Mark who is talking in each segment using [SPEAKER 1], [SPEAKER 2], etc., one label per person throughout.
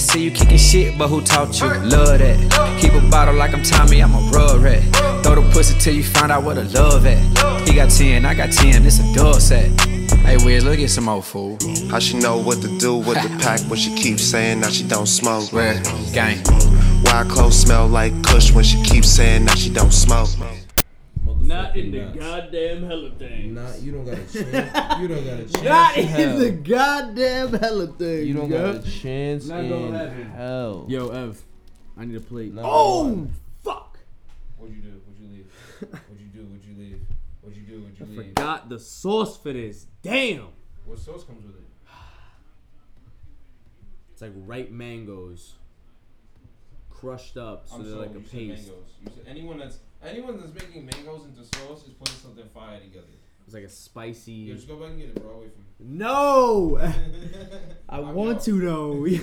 [SPEAKER 1] see you kicking shit, but who taught you? Love that. Keep a bottle like I'm Tommy, I'm a rug rat. Throw the pussy till you find out what the love at. He got 10, I got 10, this a dub set. Hey, Wiz, look at some old fool.
[SPEAKER 2] How she know what to do with the pack when she keeps saying that she don't smoke?
[SPEAKER 1] Where? Gang.
[SPEAKER 2] Why clothes smell like Kush when she keeps saying that she don't smoke?
[SPEAKER 3] Not in the
[SPEAKER 4] nuts.
[SPEAKER 3] goddamn hella thing.
[SPEAKER 4] Nah, you don't got a chance. You don't got a chance.
[SPEAKER 3] Not
[SPEAKER 4] in
[SPEAKER 3] in
[SPEAKER 4] hell.
[SPEAKER 3] the goddamn hella thing.
[SPEAKER 4] You don't
[SPEAKER 3] yo.
[SPEAKER 4] got a chance
[SPEAKER 3] Not
[SPEAKER 4] in
[SPEAKER 3] gonna happen.
[SPEAKER 4] hell.
[SPEAKER 3] Yo, Ev, I need a plate.
[SPEAKER 4] Not
[SPEAKER 3] oh,
[SPEAKER 4] gonna
[SPEAKER 3] fuck!
[SPEAKER 4] What'd you do? What'd you leave? What'd you do? What'd you leave? What'd you do? What'd you leave?
[SPEAKER 3] I
[SPEAKER 4] leave?
[SPEAKER 3] forgot the sauce for this. Damn.
[SPEAKER 4] What sauce comes with it?
[SPEAKER 3] It's like ripe mangoes, crushed up, so they're like a paste.
[SPEAKER 4] You said anyone that's anyone that's making mangoes into sauce is putting something fire together.
[SPEAKER 3] It's like a spicy.
[SPEAKER 4] Yo, just go back and get it, bro. Away from me.
[SPEAKER 3] No, I
[SPEAKER 4] I'm
[SPEAKER 3] want
[SPEAKER 4] out.
[SPEAKER 3] to though. Yo,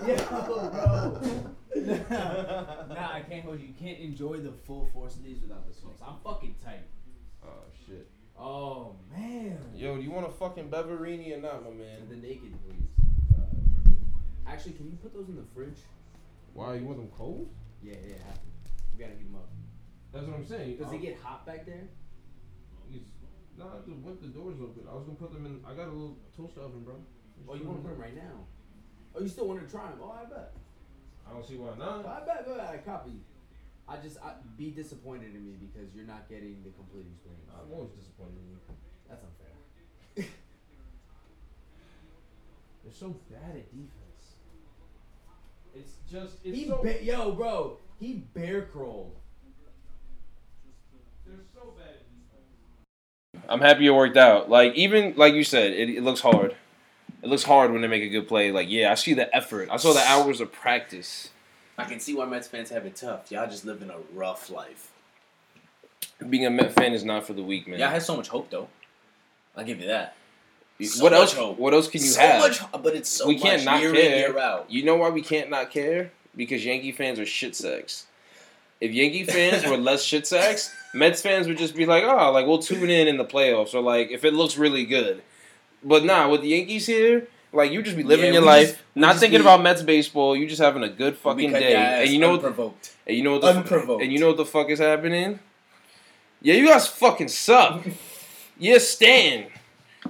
[SPEAKER 3] bro. nah, I can't hold you. You can't enjoy the full force of these without the sauce. I'm fucking tight.
[SPEAKER 4] Oh shit.
[SPEAKER 3] Oh man.
[SPEAKER 4] Yo, do you want a fucking beverini or not, my man?
[SPEAKER 3] The naked, please. Actually, can you put those in the fridge?
[SPEAKER 4] Why you want them cold?
[SPEAKER 3] Yeah, yeah, have to. We gotta heat them up.
[SPEAKER 4] That's what I'm saying.
[SPEAKER 3] Does
[SPEAKER 4] I'll-
[SPEAKER 3] it get hot back there?
[SPEAKER 4] He's, nah, the, what the door's open. I was gonna put them in. I got a little toaster oven, bro.
[SPEAKER 3] Oh, you want to put them right now? Oh, you still want to try them? Oh, I bet.
[SPEAKER 4] I don't see why
[SPEAKER 3] Oh,
[SPEAKER 4] not.
[SPEAKER 3] I bet, bet, I copy. I just I, be disappointed in me because you're not getting the complete experience.
[SPEAKER 4] I'm always disappointed in you.
[SPEAKER 3] That's unfair.
[SPEAKER 4] They're so bad at defense. It's just it's
[SPEAKER 3] He
[SPEAKER 4] so
[SPEAKER 3] ba- yo, bro, he bear crawled.
[SPEAKER 4] they're so bad. I'm happy it worked out. Like even like you said, it, it looks hard. It looks hard when they make a good play. Like yeah, I see the effort. I saw the hours of practice.
[SPEAKER 5] I can see why Mets fans have it tough. Y'all just living a rough life.
[SPEAKER 4] Being a Met fan is not for the weak, man.
[SPEAKER 5] Y'all had so much hope though. I'll give you that. so
[SPEAKER 4] what
[SPEAKER 5] much
[SPEAKER 4] else?
[SPEAKER 5] hope.
[SPEAKER 4] What else can you
[SPEAKER 5] so
[SPEAKER 4] have?
[SPEAKER 5] much, but it's so
[SPEAKER 4] we
[SPEAKER 5] much
[SPEAKER 4] can't not
[SPEAKER 5] year
[SPEAKER 4] care.
[SPEAKER 5] in year out.
[SPEAKER 4] You know why we can't not care? Because Yankee fans are shit sacks. If Yankee fans were less shit sacks, Mets fans would just be like, oh, like we'll tune in in the playoffs or like if it looks really good. But nah, with the Yankees here, like you just be living
[SPEAKER 5] Yeah,
[SPEAKER 4] your life,
[SPEAKER 5] just-
[SPEAKER 4] not thinking
[SPEAKER 5] be-
[SPEAKER 4] about Mets baseball. You just having a good fucking day, and you know what?
[SPEAKER 5] unprovoked.
[SPEAKER 4] And you know what the
[SPEAKER 5] Unprovoked.
[SPEAKER 4] and you know what the fuck is happening? Yeah, you guys fucking suck. yeah, Stan.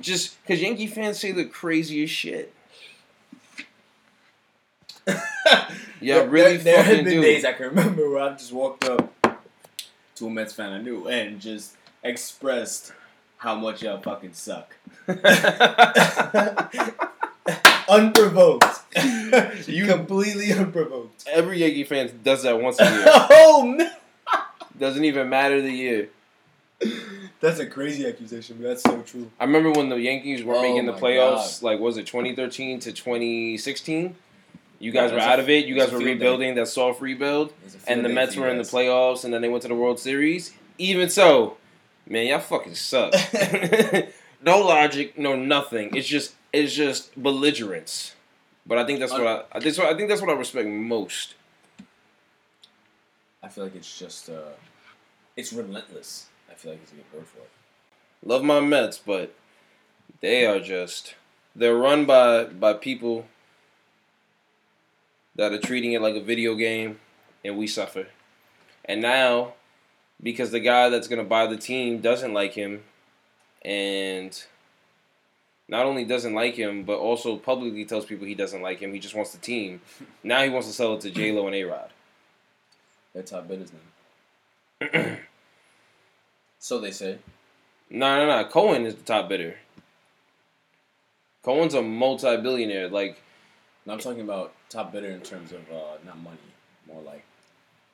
[SPEAKER 4] Just because Yankee fans say the craziest shit. Yeah, really
[SPEAKER 5] there, there have been
[SPEAKER 4] do.
[SPEAKER 5] days I can remember where I just walked up to a Mets fan I knew and just expressed how much y'all fucking suck. unprovoked.
[SPEAKER 4] You-
[SPEAKER 5] completely unprovoked.
[SPEAKER 4] Every Yankee fan does that once a year.
[SPEAKER 5] oh man,
[SPEAKER 4] Doesn't even matter the year.
[SPEAKER 5] that's a crazy accusation, but that's so true.
[SPEAKER 4] I remember when the Yankees were
[SPEAKER 5] Oh
[SPEAKER 4] making the playoffs, like was it 2013 to 2016? You guys
[SPEAKER 5] Yeah,
[SPEAKER 4] were
[SPEAKER 5] it's a-
[SPEAKER 4] out of it. You guys were
[SPEAKER 5] field day.
[SPEAKER 4] rebuilding that soft rebuild,
[SPEAKER 5] It's a field
[SPEAKER 4] and the Mets were in the playoffs, and then they went to the World Series. Even so, man, y'all fucking suck. no logic, no nothing. It's just it's just belligerence. But I think that's what I, I think. I think that's what I respect most.
[SPEAKER 5] I feel like it's just uh, it's relentless. I feel like it's a good word for it.
[SPEAKER 4] Love my Mets, but they are just they're run by by people that are treating it like a video game and we suffer. And now because the guy that's going to buy the team doesn't like him and not only doesn't like him but also publicly tells people he doesn't like him, he just wants the team. Now he wants to sell it to J-Lo and A-Rod.
[SPEAKER 5] They're top bidders then. so they say.
[SPEAKER 4] No, no, no. Cohen is the top bidder. Cohen's a multi-billionaire like
[SPEAKER 5] No, I'm talking about top bidder in terms of uh, not money, more like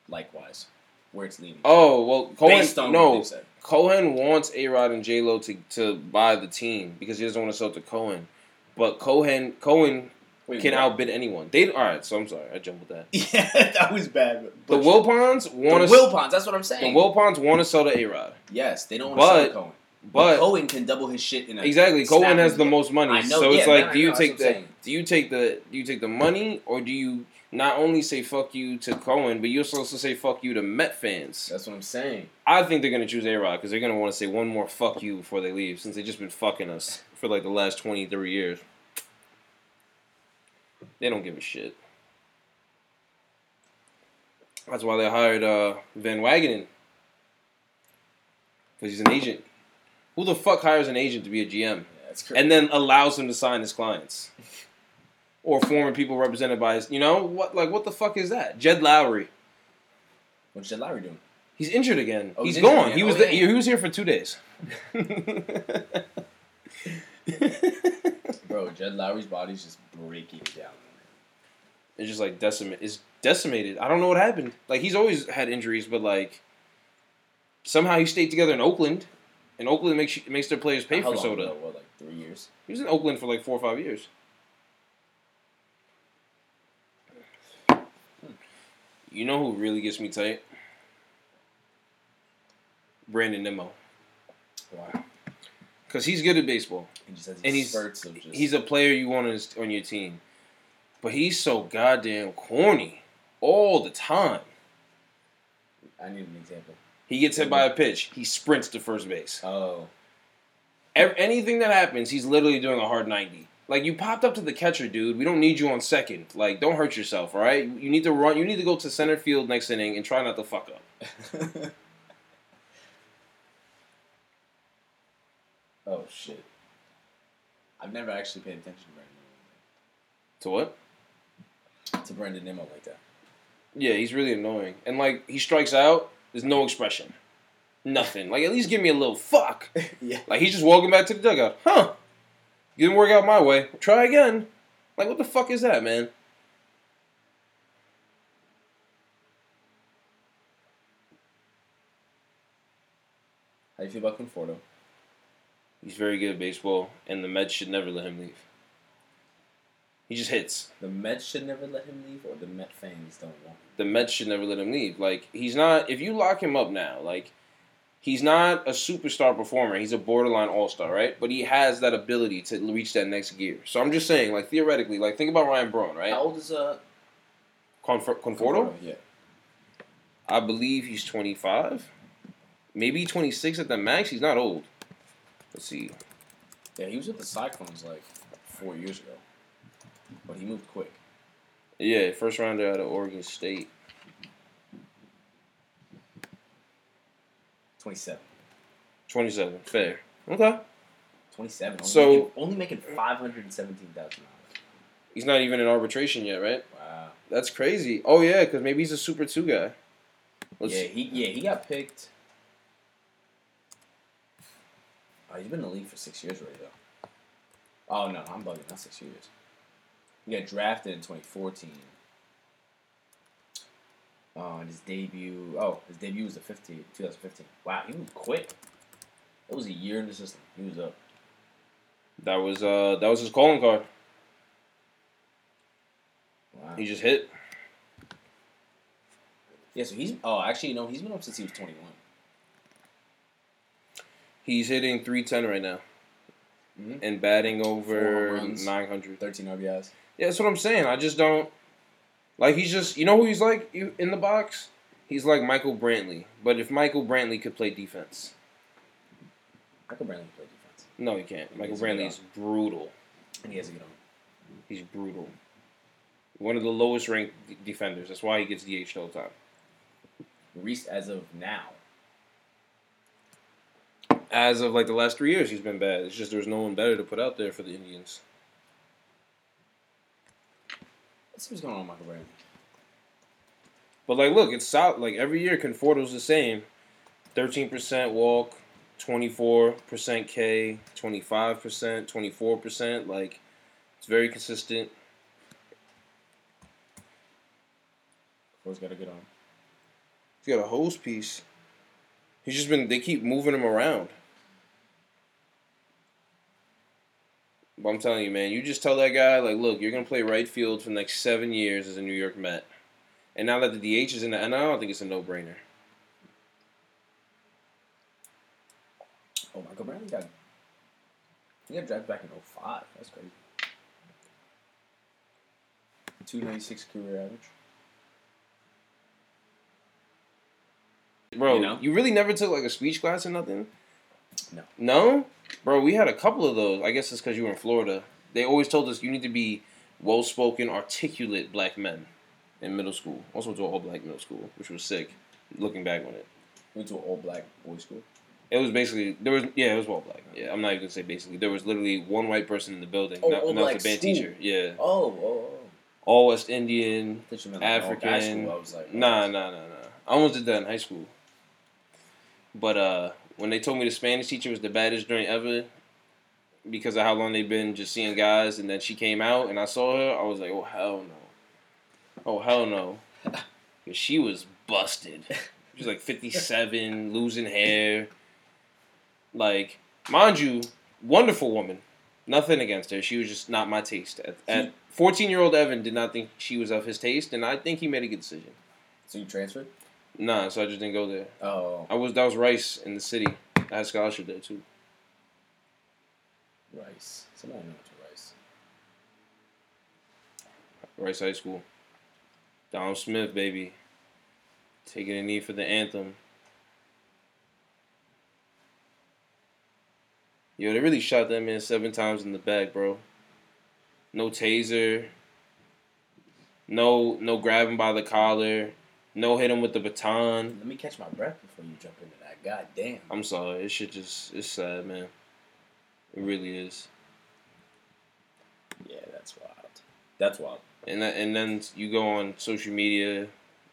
[SPEAKER 5] likewise, where it's leading.
[SPEAKER 4] Oh well, Cohen.
[SPEAKER 5] Based on what
[SPEAKER 4] no. Cohen wants A Rod and J Lo to to buy the team because he doesn't want to sell to Cohen. But Cohen Cohen
[SPEAKER 5] Wait,
[SPEAKER 4] can
[SPEAKER 5] what?
[SPEAKER 4] outbid anyone. They all right. So I'm sorry, I jumbled that.
[SPEAKER 5] Yeah, that was bad.
[SPEAKER 4] The
[SPEAKER 5] But
[SPEAKER 4] Wilpons
[SPEAKER 5] the
[SPEAKER 4] want to.
[SPEAKER 5] Wilpons. That's what I'm saying. The.
[SPEAKER 4] Wilpons want to sell to A Rod,
[SPEAKER 5] yes, they don't want to sell to Cohen.
[SPEAKER 4] But
[SPEAKER 5] Cohen can double his shit in a
[SPEAKER 4] exactly, Cohen has the most money. So it's like, do you
[SPEAKER 5] know,
[SPEAKER 4] take
[SPEAKER 5] that's what I'm
[SPEAKER 4] the do you take the do you take the money or do you not only say fuck you to Cohen, but you also say fuck you to Met fans?
[SPEAKER 5] That's what I'm saying.
[SPEAKER 4] I think they're gonna choose A Rod because they're gonna want to say one more fuck you before they leave, since they've just been fucking us for like the last 20, 30 years. They don't give a shit. That's why they hired uh, Van Wagenen. Because he's an agent. Who the fuck hires an agent to be a GM?
[SPEAKER 5] Yeah,
[SPEAKER 4] and then allows him to sign his clients or former people represented by his. You know what? Like what the fuck is that? Jed Lowrie.
[SPEAKER 5] what's Jed Lowrie doing?
[SPEAKER 4] He's injured again.
[SPEAKER 5] Oh,
[SPEAKER 4] he's
[SPEAKER 5] he's injured
[SPEAKER 4] gone.
[SPEAKER 5] again.
[SPEAKER 4] He oh, was
[SPEAKER 5] Oh,
[SPEAKER 4] the,
[SPEAKER 5] yeah.
[SPEAKER 4] he was here for two days.
[SPEAKER 5] Bro, Jed Lowrie's body's just breaking down.
[SPEAKER 4] it's just like decimate. It's decimated. I don't know what happened. Like he's always had injuries, but like somehow he stayed together in Oakland, and Oakland makes makes their players pay
[SPEAKER 5] How
[SPEAKER 4] for soda.
[SPEAKER 5] ago? What, like three years?
[SPEAKER 4] He was in Oakland for like four or five years. You know who really gets me tight? Brandon Nimmo.
[SPEAKER 5] Wow.
[SPEAKER 4] Because he's good at baseball.
[SPEAKER 5] He just has
[SPEAKER 4] And he's-
[SPEAKER 5] just.
[SPEAKER 4] He's a player you want on- on your team. But he's so goddamn corny all the time.
[SPEAKER 5] I need an example.
[SPEAKER 4] He gets hit by a pitch. He sprints to first base.
[SPEAKER 5] Oh,
[SPEAKER 4] Ev- anything that happens, he's literally doing a hard 90. Like, you popped up to the catcher, dude. We don't need you on second. Like, don't hurt yourself, all right? You need to run. You need to go to center field next inning and try not to fuck up.
[SPEAKER 5] oh shit. I've never actually paid attention to Brandon
[SPEAKER 4] To what?
[SPEAKER 5] To Brandon Nimmo like that.
[SPEAKER 4] Yeah, he's really annoying. And, like, he strikes out. There's no expression. Nothing. Like, at least give me a little fuck.
[SPEAKER 5] yeah.
[SPEAKER 4] Like, he's just walking back to the dugout. Huh. Didn't work out my way. Try again. Like, what the fuck is that, man?
[SPEAKER 5] How do you feel about Conforto?
[SPEAKER 4] He's very good at baseball, and the Mets should never let him leave. He just hits.
[SPEAKER 5] The Mets should never let him leave, or the Met fans don't want him.
[SPEAKER 4] the Mets should never let him leave. Like he's not. If you lock him up now, like he's not a superstar performer. He's a borderline all star, right? But he has that ability to reach that next gear. So I'm just saying, like theoretically, like think about Ryan Braun, right?
[SPEAKER 5] How old is uh
[SPEAKER 4] Conf- Conforto,
[SPEAKER 5] Yeah.
[SPEAKER 4] I believe he's 25, maybe 26 at the max. He's not old. Let's see.
[SPEAKER 5] Yeah, he was with the Cyclones like four years ago, but he moved quick.
[SPEAKER 4] Yeah, first rounder out of Oregon State.
[SPEAKER 5] Twenty-seven.
[SPEAKER 4] 27, fair. Okay.
[SPEAKER 5] Twenty-seven. Only
[SPEAKER 4] So-
[SPEAKER 5] making, only making five hundred and seventeen thousand dollars.
[SPEAKER 4] He's not even in arbitration yet, right?
[SPEAKER 5] Wow.
[SPEAKER 4] That's crazy. Oh yeah, because maybe he's a Super Two guy. Let's
[SPEAKER 5] yeah, he yeah he got picked. Oh, he's been in the league for six years already though. Oh no, I'm bugging. Not six years. He got drafted in 2014. Oh, and his debut. Oh, his debut was the 15, 2015. Wow, he moved quick. It was a year in the system. He was up.
[SPEAKER 4] That was uh that was his calling card.
[SPEAKER 5] Wow.
[SPEAKER 4] He just hit.
[SPEAKER 5] Yeah, so he's. Oh, actually, no, he's been up since he was 21.
[SPEAKER 4] He's hitting three ten right now.
[SPEAKER 5] Mhm.
[SPEAKER 4] And batting over nine hundred.
[SPEAKER 5] 13 RBIs.
[SPEAKER 4] Yeah, that's what I'm saying. I just don't like he's just you know who he's like you- in the box? He's like Michael Brantley. But if Michael Brantley could play defense.
[SPEAKER 5] Michael Brantley can play defense.
[SPEAKER 4] No, he can't. Michael
[SPEAKER 5] He's a good
[SPEAKER 4] Brantley's brutal.
[SPEAKER 5] And he has to get on.
[SPEAKER 4] He's brutal. One of the lowest ranked d- defenders. That's why he gets DH all the time.
[SPEAKER 5] Reese, as of now,
[SPEAKER 4] As of like the last three years, he's been bad. It's just there's no one better to put out there for the Indians.
[SPEAKER 5] See what's going on Michael Brantley.
[SPEAKER 4] But like, look, it's solid. Like every year, Conforto's the same: thirteen percent walk, twenty four percent K, twenty five percent, twenty four percent. Like, it's very consistent.
[SPEAKER 5] Always got to get on.
[SPEAKER 4] He's got a hose piece. He's just been. They keep moving him around. But I'm telling you, man, you just tell that guy, like, look, you're gonna play right field for the next seven years as a New York Met, and now that the DH is in the, and I don't think it's a no brainer.
[SPEAKER 5] Oh, Michael Brantley got. He got drafted back in 05. That's crazy. 296 career average.
[SPEAKER 4] Bro,
[SPEAKER 5] You know?
[SPEAKER 4] you, really never took like a speech class or nothing?
[SPEAKER 5] No.
[SPEAKER 4] No? Bro, we had a couple of those. I guess it's because you were in Florida. They always told us you need to be well-spoken, articulate black men in middle school. Also went to an all-black middle school, which was sick. Looking back on it,
[SPEAKER 5] Went to an all black boys school.
[SPEAKER 4] it was basically there was yeah, it was all black. Yeah, I'm not even gonna say basically. There was literally one white person in the building.
[SPEAKER 5] Oh,
[SPEAKER 4] that, and that
[SPEAKER 5] all-black
[SPEAKER 4] was the band
[SPEAKER 5] school.
[SPEAKER 4] teacher. Yeah,
[SPEAKER 5] Oh, oh, oh.
[SPEAKER 4] all West Indian,
[SPEAKER 5] like all
[SPEAKER 4] African.
[SPEAKER 5] school. I was like,
[SPEAKER 4] Nah, nah, nah, nah. I almost did that in high school. But uh, when they told me the Spanish teacher was the baddest joint ever, because of how long they've been just seeing guys, and then she came out and I saw her, I was like, oh hell no, oh hell no, 'Cause she was busted. She was like fifty seven, losing hair. Like, mind you, wonderful woman. Nothing against her. She was just not my taste. At, at 14 year old Evan did not think she was of his taste, and I think he made a good decision.
[SPEAKER 5] So you transferred?
[SPEAKER 4] Nah, so I just didn't go there.
[SPEAKER 5] Oh,
[SPEAKER 4] I was that was Rice in the city. I had scholarship there too.
[SPEAKER 5] Rice. Somebody know to Rice.
[SPEAKER 4] Rice High School. Donald Smith, baby. Taking a knee for the anthem. Yo, they really shot that man seven times in the back, bro. No taser. No, no grab him by the collar. No hit him with the baton.
[SPEAKER 5] Let me catch my breath before you jump into that. God damn.
[SPEAKER 4] I'm sorry. It should just it's sad, man. It really is.
[SPEAKER 5] Yeah, that's wild. That's wild.
[SPEAKER 4] And that, and then you go on social media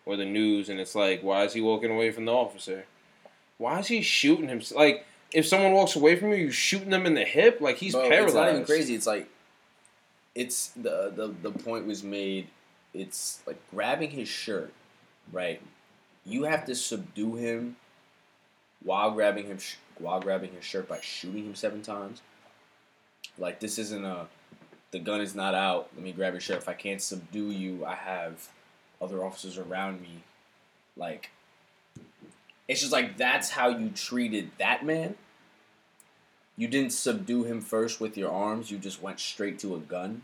[SPEAKER 4] or the news, and it's like, why is he walking away from the officer? Why is he shooting him? Like, if someone walks away from you, you shooting them in the hip. Like he's
[SPEAKER 5] Bro,
[SPEAKER 4] paralyzed.
[SPEAKER 5] It's not even crazy. It's like, it's the the the point was made. It's like grabbing his shirt, right? You have to subdue him while grabbing him sh- while grabbing his shirt by shooting him seven times. Like this isn't a the gun is not out. Let me grab your shirt. If I can't subdue you, I have other officers around me. Like it's just like that's how you treated that man. You didn't subdue him first with your arms. You just went straight to a gun.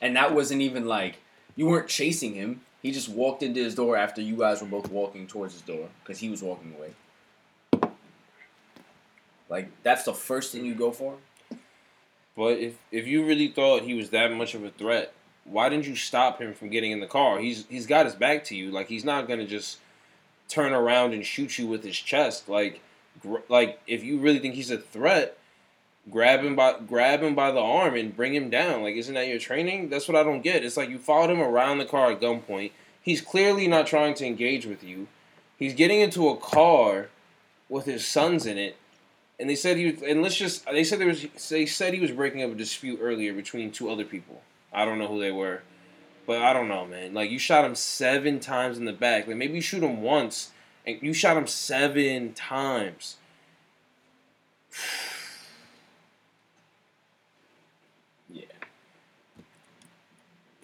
[SPEAKER 5] And that wasn't even like you weren't chasing him. He just walked into his door after you guys were both walking towards his door because he was walking away. Like that's the first thing you go for.
[SPEAKER 4] But if if you really thought he was that much of a threat, why didn't you stop him from getting in the car? He's he's got his back to you. Like he's not gonna just turn around and shoot you with his chest. Like gr- like if you really think he's a threat, grab him by grab him by the arm and bring him down. Like isn't that your training? That's what I don't get. It's like you followed him around the car at gunpoint. He's clearly not trying to engage with you. He's getting into a car with his sons in it and they said he was, and let's just they said there was they said he was breaking up a dispute earlier between two other people. I don't know who they were, but I don't know, man. Like you shot him seven times in the back. Like maybe you shoot him once, and you shot him seven times.
[SPEAKER 5] Yeah.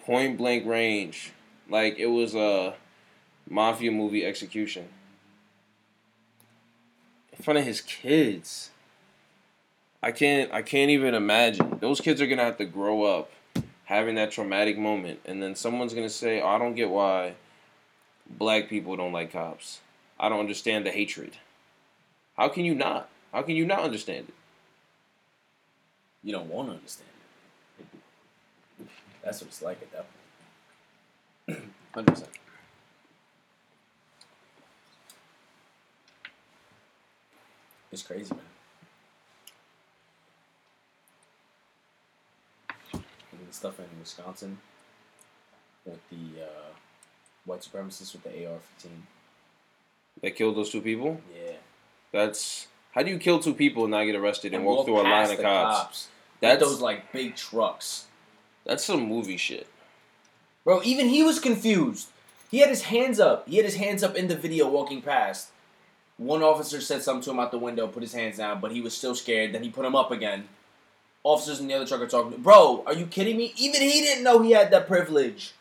[SPEAKER 4] Point blank range, like it was a mafia movie execution in front of his kids. I can't I can't even imagine. Those kids are gonna have to grow up having that traumatic moment and then someone's gonna say, oh, I don't get why black people don't like cops. I don't understand the hatred. How can you not? How can you not understand it?
[SPEAKER 5] You don't want to understand. That's what it's like at that point. Hundred percent. It's crazy, man. And the stuff in Wisconsin with the uh, white supremacists with the AR-15.
[SPEAKER 4] That killed those two people?
[SPEAKER 5] Yeah.
[SPEAKER 4] That's how do you kill two people and not get arrested and, walk, through a line of cops?
[SPEAKER 5] That's
[SPEAKER 4] That's
[SPEAKER 5] those like big trucks.
[SPEAKER 4] That's some movie shit.
[SPEAKER 5] Bro, even he was confused. He had his hands up. He had his hands up in the video walking past. One officer said something to him out the window, put his hands down, but he was still scared. Then he put them up again. Officers in the other truck are talking. Bro, are you kidding me? Even he didn't know he had that privilege.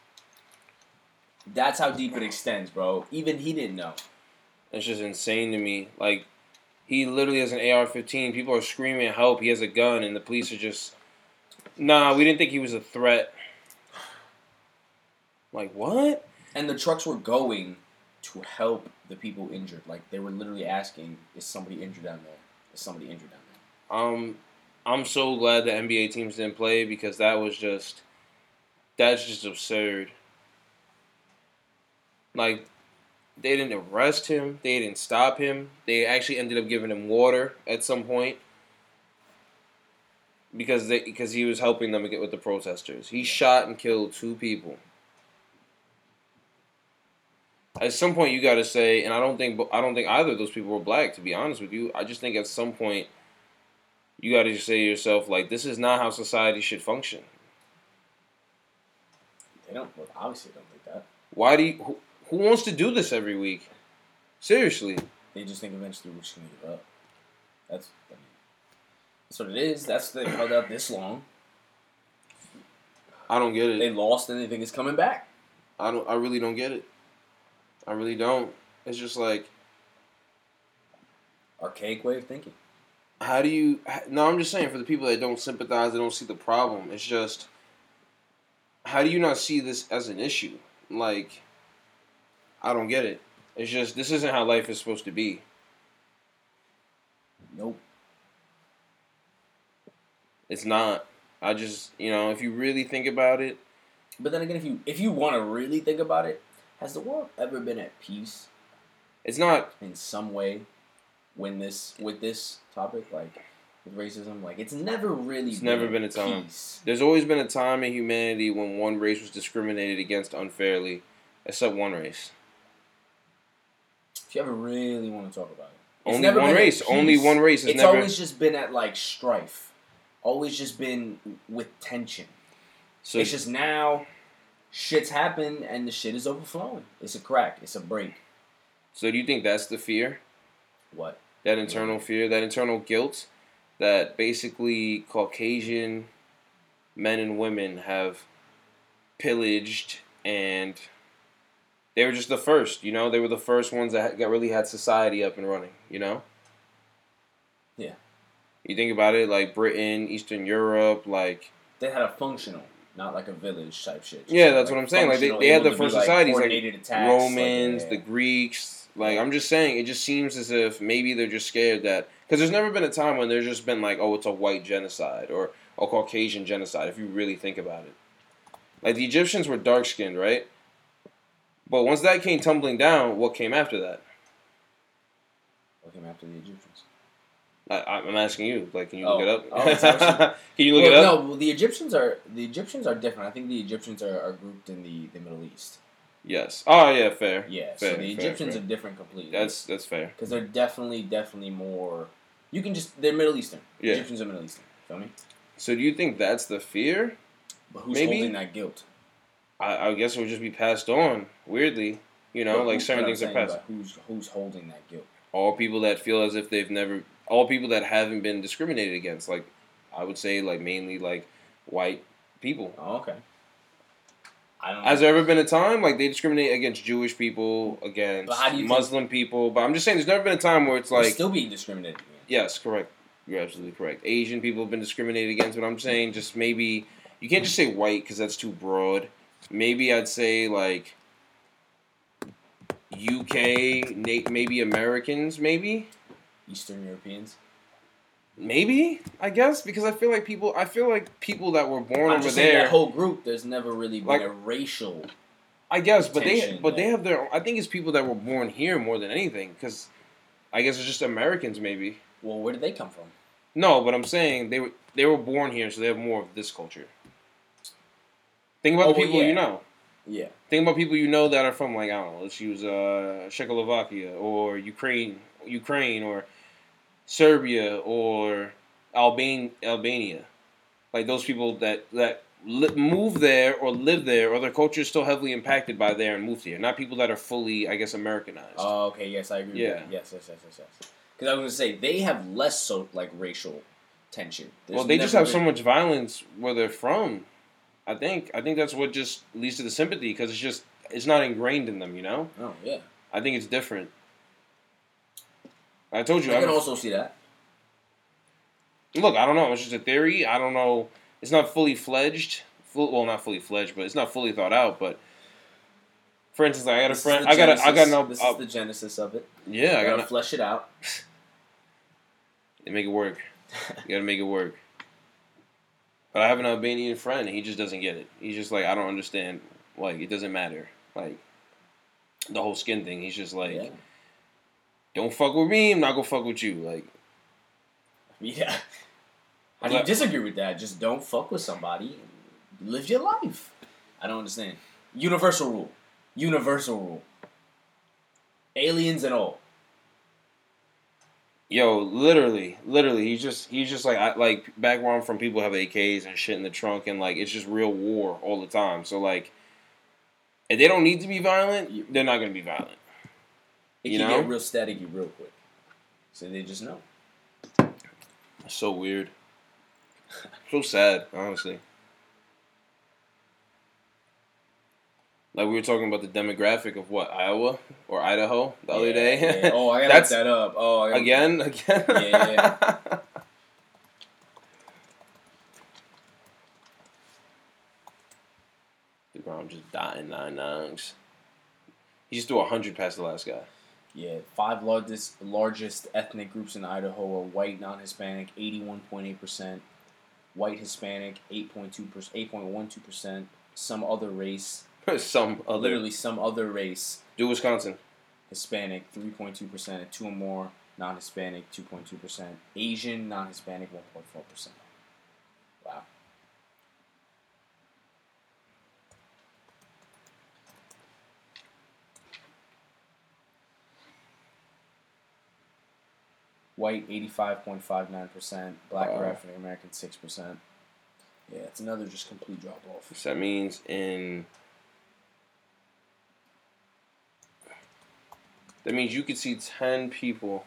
[SPEAKER 5] That's how deep it extends, bro. Even he didn't know.
[SPEAKER 4] It's just insane to me. Like, he literally has an AR-15. People are screaming help. He has a gun, and the police are just, nah, we didn't think he was a threat. Like what?
[SPEAKER 5] And the trucks were going to help the people injured. Like they were literally asking, "Is somebody injured down there? Is somebody injured down there?"
[SPEAKER 4] Um, I'm so glad the NBA teams didn't play because that was just That's just absurd. Like, they didn't arrest him. They didn't stop him. They actually ended up giving him water at some point because they because he was helping them get with the protesters. He shot and killed two people. At some point, you got to say, and I don't think I don't think either of those people were black. To be honest with you, I just think at some point, you got to just say to yourself, like, this is not how society should function.
[SPEAKER 5] They don't. Well, obviously, don't think that.
[SPEAKER 4] Why do you? Who, who wants to do this every week? Seriously.
[SPEAKER 5] They just think eventually we're just gonna give up. That's. I mean, that's what it is. That's they held out this long.
[SPEAKER 4] I don't get it.
[SPEAKER 5] They lost, and they think it's coming back.
[SPEAKER 4] I don't. I really don't get it. I really don't. It's just like,
[SPEAKER 5] Archaic way of thinking.
[SPEAKER 4] how do you? No, I'm just saying for the people that don't sympathize, they don't see the problem. It's just, how do you not see this as an issue? Like, I don't get it. It's just this isn't how life is supposed to be.
[SPEAKER 5] Nope.
[SPEAKER 4] It's not. I just, you know, if you really think about it,
[SPEAKER 5] But then again, if you if you want to really think about it, has the world ever been at peace
[SPEAKER 4] it's not.
[SPEAKER 5] in some way when this with this topic like with racism? Like it's never really.
[SPEAKER 4] It's never been a
[SPEAKER 5] at
[SPEAKER 4] time.
[SPEAKER 5] Peace.
[SPEAKER 4] There's always been a time in humanity when one race was discriminated against unfairly, except one race.
[SPEAKER 5] If you ever really want to talk about it, It's
[SPEAKER 4] Only
[SPEAKER 5] never
[SPEAKER 4] one
[SPEAKER 5] been
[SPEAKER 4] race. Only one race has
[SPEAKER 5] It's
[SPEAKER 4] never.
[SPEAKER 5] always just been at like strife. Always just been with tension.
[SPEAKER 4] so
[SPEAKER 5] it's just now, shit's happened and the shit is overflowing. It's a crack. It's a break.
[SPEAKER 4] So do you think that's the fear?
[SPEAKER 5] What?
[SPEAKER 4] That internal fear, that internal guilt, that basically Caucasian men and women have pillaged and they were just the first, you know? They were the first ones that got really had society up and running, you know?
[SPEAKER 5] Yeah.
[SPEAKER 4] You think about it, like Britain, Eastern Europe, like
[SPEAKER 5] They had a functional, not like a village type shit.
[SPEAKER 4] Yeah, that's what I'm saying. Like, they- they had the first societies, like,
[SPEAKER 5] attacks, like,
[SPEAKER 4] Romans,
[SPEAKER 5] yeah.
[SPEAKER 4] the Greeks. Like I'm just saying, it just seems as if maybe they're just scared that because there's never been a time when there's just been like, oh, it's a white genocide or a Caucasian genocide. If you really think about it, like the Egyptians were dark skinned, right? But once that came tumbling down, what came after that?
[SPEAKER 5] What came after the Egyptians?
[SPEAKER 4] I, I'm asking you. Like, can you
[SPEAKER 5] Oh.
[SPEAKER 4] look it up?
[SPEAKER 5] Oh, actually-
[SPEAKER 4] can you look
[SPEAKER 5] well,
[SPEAKER 4] it up?
[SPEAKER 5] No, well, the Egyptians are the Egyptians are different. I think the Egyptians are, are grouped in the, the Middle East.
[SPEAKER 4] Yes. Oh yeah, fair.
[SPEAKER 5] Yeah,
[SPEAKER 4] Fair,
[SPEAKER 5] so the Egyptians
[SPEAKER 4] fair.
[SPEAKER 5] are different completely.
[SPEAKER 4] That's that's fair.
[SPEAKER 5] because they're definitely definitely more. You can just they're Middle Eastern.
[SPEAKER 4] Yeah.
[SPEAKER 5] Egyptians are Middle Eastern. Feel me?
[SPEAKER 4] So do you think that's the fear?
[SPEAKER 5] But who's
[SPEAKER 4] Maybe.
[SPEAKER 5] holding that guilt?
[SPEAKER 4] I, I guess it would just be passed on. Weirdly, you know,
[SPEAKER 5] But
[SPEAKER 4] like certain things are passed.
[SPEAKER 5] Who's who's holding that guilt?
[SPEAKER 4] All people that feel as if they've never, all people that haven't been discriminated against. Like, I would say, like mainly like white people.
[SPEAKER 5] Oh, okay. I don't.
[SPEAKER 4] Has there ever been a time like they discriminate against Jewish people, against
[SPEAKER 5] But how do you think-
[SPEAKER 4] Muslim people? But I'm just saying, there's never been a time where it's
[SPEAKER 5] They're
[SPEAKER 4] like,
[SPEAKER 5] still being discriminated against.
[SPEAKER 4] yes, correct. You're absolutely correct. Asian people have been discriminated against, but I'm saying just maybe you can't just say white because that's too broad. Maybe I'd say like UK, maybe Americans, maybe,
[SPEAKER 5] Eastern Europeans.
[SPEAKER 4] maybe I guess because I feel like people, I feel like people that were born
[SPEAKER 5] I'm
[SPEAKER 4] over there.
[SPEAKER 5] that whole group. There's never really been
[SPEAKER 4] Like-
[SPEAKER 5] a racial.
[SPEAKER 4] I guess, but they but they have their. I think it's people that were born here more than anything because I guess it's just Americans maybe.
[SPEAKER 5] Well, where did they come from?
[SPEAKER 4] No, but I'm saying they were they were born here, so they have more of this culture. Think about
[SPEAKER 5] Oh,
[SPEAKER 4] the people
[SPEAKER 5] yeah.
[SPEAKER 4] you know.
[SPEAKER 5] Yeah.
[SPEAKER 4] Think about people you know that are from like I don't know, let's use uh, Czechoslovakia or Ukraine, Ukraine or Serbia or Alban Albania, like those people that that li- move there or live there or their culture is still heavily impacted by there and moved here. Not people that are fully, I guess, Americanized.
[SPEAKER 5] Oh, okay. Yes, I agree.
[SPEAKER 4] Yeah.
[SPEAKER 5] With that. Yes, yes, yes, yes, yes. Because I was gonna say they have less so like racial tension. There's
[SPEAKER 4] well, they just have so much violence where they're from. I think I think that's what just leads to the sympathy because it's just it's not ingrained in them. You know,
[SPEAKER 5] Oh yeah.
[SPEAKER 4] I think it's different. I told you.
[SPEAKER 5] I
[SPEAKER 4] I'm
[SPEAKER 5] can
[SPEAKER 4] a-
[SPEAKER 5] also see that.
[SPEAKER 4] Look, I don't know. It's just a theory. I don't know. It's not fully fledged. Full, well, not fully fledged, but it's not fully thought out. But for instance, I got a
[SPEAKER 5] This is
[SPEAKER 4] friend. I got. A, I got no.
[SPEAKER 5] This
[SPEAKER 4] uh,
[SPEAKER 5] is the genesis of it.
[SPEAKER 4] yeah, I
[SPEAKER 5] I
[SPEAKER 4] got.
[SPEAKER 5] gotta
[SPEAKER 4] No,
[SPEAKER 5] flesh it out.
[SPEAKER 4] they make it work. You got to make it work. But I have an Albanian friend. and He just doesn't get it. He's just like, I don't understand. Like, it doesn't matter. Like, the whole skin thing. He's just like,
[SPEAKER 5] Yeah.
[SPEAKER 4] Don't fuck with me. I'm not gonna fuck with you. Like,
[SPEAKER 5] Yeah. How do you disagree with that? Just don't fuck with somebody live your life. I don't understand. Universal rule. Universal rule. Aliens and all.
[SPEAKER 4] yo, literally, literally, he's just, he's just like, I, like back where I'm from, people have AKs and shit in the trunk, and like, it's just real war all the time. So like, if they don't need to be violent, they're not gonna be violent.
[SPEAKER 5] It
[SPEAKER 4] You
[SPEAKER 5] can
[SPEAKER 4] know?
[SPEAKER 5] get real staticky real quick. So they just know.
[SPEAKER 4] It's so weird. So sad, honestly. Like we were talking about the demographic of what Iowa or Idaho the other day.
[SPEAKER 5] yeah. Oh, I gotta look that up. Oh, I gotta,
[SPEAKER 4] again, again.
[SPEAKER 5] Yeah,
[SPEAKER 4] DeGrom just dying nine nines. He just threw hundred past the last guy.
[SPEAKER 5] Yeah, five largest largest ethnic groups in Idaho are white, non-Hispanic, eighty-one point eight percent, white Hispanic, eight point two percent, eight point one two percent, some other race,
[SPEAKER 4] Some other.
[SPEAKER 5] literally some other race,
[SPEAKER 4] Do Wisconsin.
[SPEAKER 5] Hispanic, three point two percent, and two or more, non-Hispanic, two point two percent, Asian, non-Hispanic, one point four percent. Wow. White, eighty-five point five nine percent. Black or African American, six percent. Yeah, it's another just complete drop off.
[SPEAKER 4] So that means in. That means you could see ten people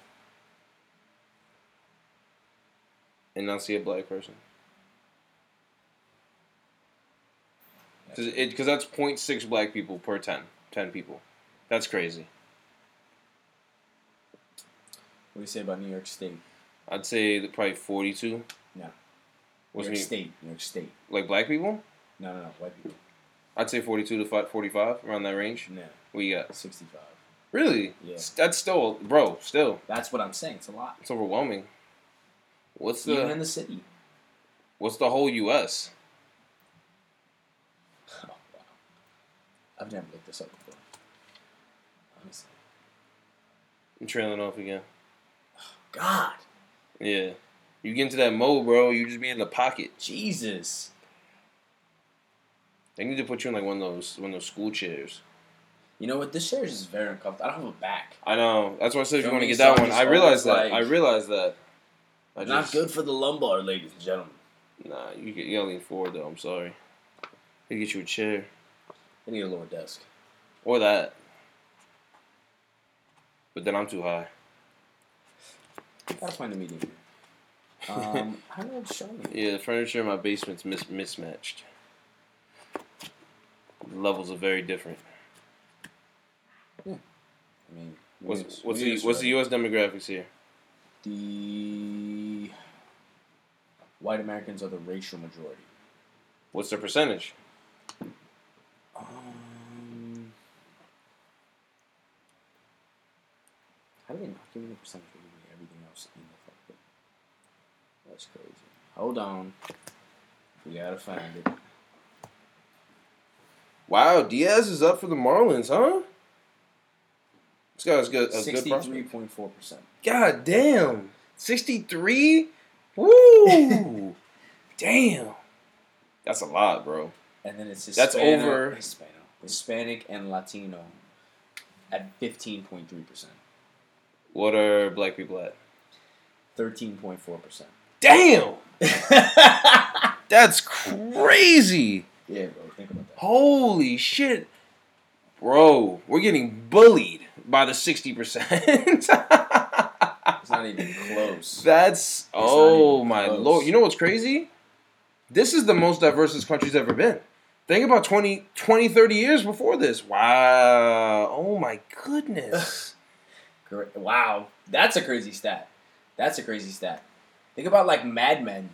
[SPEAKER 4] and not see a black person. Because that's 0.6 black people per 10. 10 people. That's crazy.
[SPEAKER 5] What do you say about New York State?
[SPEAKER 4] I'd say that probably 42.
[SPEAKER 5] No. New
[SPEAKER 4] What's
[SPEAKER 5] York
[SPEAKER 4] me,
[SPEAKER 5] State. New York State.
[SPEAKER 4] like black people?
[SPEAKER 5] No, no, no. White people.
[SPEAKER 4] I'd say 42 to 45, around that range.
[SPEAKER 5] No.
[SPEAKER 4] What you got?
[SPEAKER 5] 65.
[SPEAKER 4] Really?
[SPEAKER 5] Yeah.
[SPEAKER 4] That's still, bro, still.
[SPEAKER 5] That's what I'm saying. It's a lot.
[SPEAKER 4] It's overwhelming. What's the
[SPEAKER 5] Even in the city.
[SPEAKER 4] what's the whole U.S.?
[SPEAKER 5] Oh, wow. I've never looked this up before. Honestly.
[SPEAKER 4] I'm trailing off again.
[SPEAKER 5] God.
[SPEAKER 4] Yeah. You get into that mode, bro. You just be in the pocket.
[SPEAKER 5] Jesus.
[SPEAKER 4] They need to put you in like one of those one of those school chairs.
[SPEAKER 5] You know what? This chair is just very uncomfortable. I don't have a back.
[SPEAKER 4] I know. That's why I said if you want to get that one. I realized that.
[SPEAKER 5] almost
[SPEAKER 4] I
[SPEAKER 5] like-
[SPEAKER 4] realized that. I
[SPEAKER 5] Not
[SPEAKER 4] just,
[SPEAKER 5] good for the lumbar, ladies and gentlemen.
[SPEAKER 4] Nah, you get- you gotta lean forward though. I'm sorry. They get you a chair
[SPEAKER 5] I need a lower desk.
[SPEAKER 4] or that. But then I'm too high.
[SPEAKER 5] Gotta find the medium. Um, how do I show me?
[SPEAKER 4] Yeah, the furniture in my basement's mis- mismatched. The levels are very different. Yeah.
[SPEAKER 5] I mean,
[SPEAKER 4] What's what's the what's the. U.S. demographics here?
[SPEAKER 5] The white Americans are the racial majority.
[SPEAKER 4] What's their percentage?
[SPEAKER 5] Um, how do they not give me the percentage when they give me everything else in the fucking? That's crazy. Hold on. We gotta find it.
[SPEAKER 4] Wow, Diaz is up for the Marlins, huh? This guy's good. A good
[SPEAKER 5] Sixty-three point four percent.
[SPEAKER 4] God damn, sixty-three. Woo! damn, that's a lot, bro.
[SPEAKER 5] And then it's
[SPEAKER 4] just
[SPEAKER 5] That's
[SPEAKER 4] over-
[SPEAKER 5] Hispano, Hispanic and Latino at fifteen point three percent,
[SPEAKER 4] What are black people at?
[SPEAKER 5] Thirteen point four percent.
[SPEAKER 4] Damn, that's crazy.
[SPEAKER 5] Yeah, bro. Think about that.
[SPEAKER 4] Holy shit, bro, we're getting bullied by the sixty percent.
[SPEAKER 5] It's not even close.
[SPEAKER 4] That's
[SPEAKER 5] not
[SPEAKER 4] oh my
[SPEAKER 5] close.
[SPEAKER 4] lord. You know what's crazy? This is the most diverse this country's ever been. Think about 20, 20 30 years before this. Wow. Oh my goodness.
[SPEAKER 5] Wow, that's a crazy stat. That's a crazy stat. Think about like Mad Men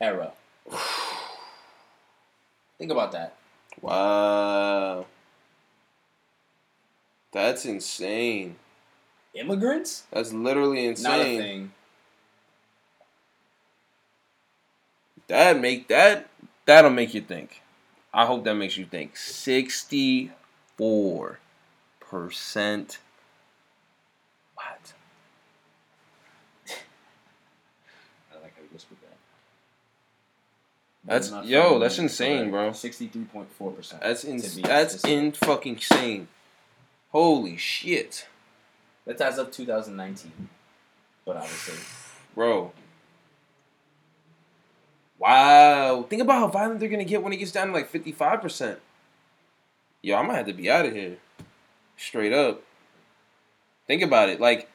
[SPEAKER 5] era. Think about that.
[SPEAKER 4] wow. That's insane.
[SPEAKER 5] Immigrants?
[SPEAKER 4] That's literally insane.
[SPEAKER 5] Not a thing.
[SPEAKER 4] That make that that'll make you think. I hope that makes you think. Sixty four percent. What?
[SPEAKER 5] I like how you whispered that.
[SPEAKER 4] That's- yo, that's insane, bro.
[SPEAKER 5] Sixty-three point four percent.
[SPEAKER 4] That's in, that's in fucking insane. Holy shit,
[SPEAKER 5] That's as of 2019. But obviously,
[SPEAKER 4] bro. Wow. Think about how violent they're gonna get when it gets down to like fifty five percent. Yo, I might have to be out of here. Straight up. Think about it. Like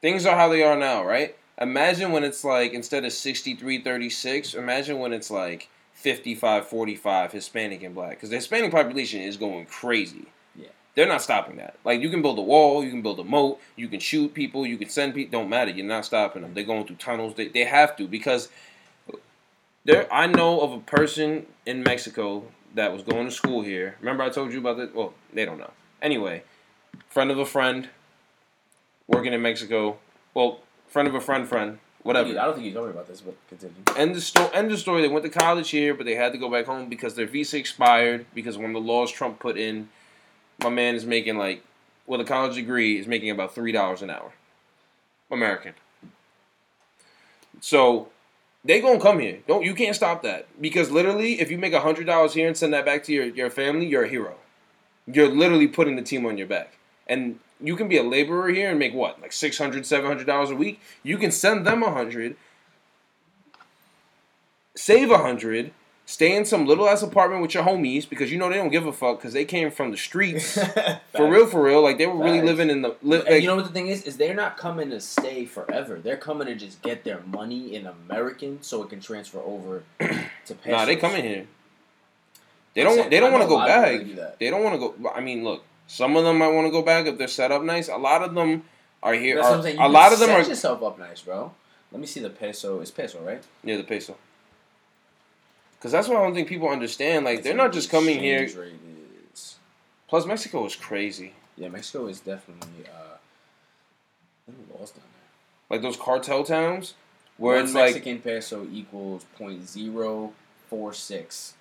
[SPEAKER 4] things are how they are now, right? Imagine when it's like instead of 63-36, imagine when it's like 55-45 Hispanic and black cuz the Hispanic population is going crazy.
[SPEAKER 5] Yeah.
[SPEAKER 4] They're not stopping that. Like you can build a wall, you can build a moat, you can shoot people, you can send people, don't matter. You're not stopping them. They're going through tunnels. They, they have to because there I know of a person in Mexico that was going to school here. Remember I told you about this? Well, they don't know. Anyway, friend of a friend working in Mexico. Well, friend of a friend friend, whatever.
[SPEAKER 5] I don't think you told me about this, but continue.
[SPEAKER 4] End the story. End the story. They went to college here, but they had to go back home because their visa expired. Because one of the laws Trump put in, my man is making like, with a college degree, is making about three dollars an hour, American. So, they gonna come here. Don't you can't stop that because literally, if you make hundred dollars here and send that back to your your family, you're a hero. You're literally putting the team on your back, and you can be a laborer here and make what like 600 700 dollars a week. You can send them a hundred save a hundred, stay in some little ass apartment with your homies because you know they don't give a fuck because they came from the streets for real, for real. Like they were really
[SPEAKER 5] Facts.
[SPEAKER 4] living in the. Li-
[SPEAKER 5] And
[SPEAKER 4] like,
[SPEAKER 5] you know what the thing is? Is they're not coming to stay forever. They're coming to just get their money in American so it can transfer over to pesos.
[SPEAKER 4] nah, they coming here. They don't.
[SPEAKER 5] saying-
[SPEAKER 4] They don't want to go
[SPEAKER 5] lot of people
[SPEAKER 4] back.
[SPEAKER 5] do.
[SPEAKER 4] They don't want to go. I mean, look. Some of them might want to go back if they're set up nice. A lot of them are here.
[SPEAKER 5] That's what
[SPEAKER 4] Are,
[SPEAKER 5] I'm saying.
[SPEAKER 4] a lot of them
[SPEAKER 5] set
[SPEAKER 4] are.
[SPEAKER 5] yourself up nice, bro. Let me see the peso. It's peso, right?
[SPEAKER 4] Yeah, the peso. Because that's what I don't think people understand. Like they're not just coming here. Plus, Mexico is crazy.
[SPEAKER 5] Yeah, Mexico is definitely. Uh, laws down there.
[SPEAKER 4] Like those cartel towns where
[SPEAKER 5] One
[SPEAKER 4] it's like
[SPEAKER 5] Mexican peso equals point zero four six.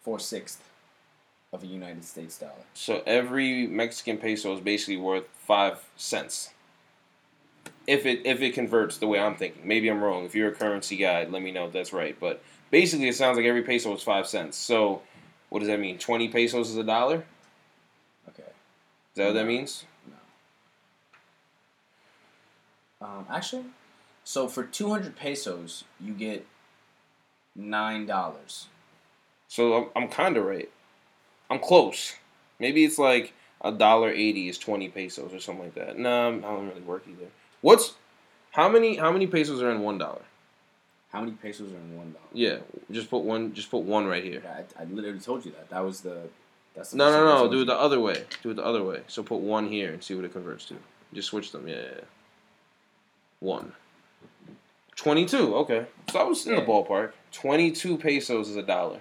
[SPEAKER 5] Four sixth of a United States dollar.
[SPEAKER 4] So every Mexican peso is basically worth five cents. If it if it converts the way I'm thinking, maybe I'm wrong. If you're a currency guy, let me know if that's right. But basically, it sounds like every peso is five cents. So what does that mean? Twenty pesos is a dollar.
[SPEAKER 5] Okay.
[SPEAKER 4] Is that what that
[SPEAKER 5] No.
[SPEAKER 4] means?
[SPEAKER 5] Um, actually, so for two hundred pesos, you get nine dollars.
[SPEAKER 4] So I'm, I'm kind of right. I'm close. Maybe it's like a dollar eighty is twenty pesos or something like that. No, I don't really work either. What's how many how many pesos are in one dollar?
[SPEAKER 5] How many pesos are in one dollar?
[SPEAKER 4] Yeah, just put one. Just put one right here.
[SPEAKER 5] I, I literally told you that. That was the. That's the
[SPEAKER 4] No, no, no. Do it the other way. Do it the other way. So put one here and see what it converts to. Just switch them. Yeah, yeah. yeah. One. Twenty-two. Okay, so I was in the ballpark. Twenty-two pesos is a dollar.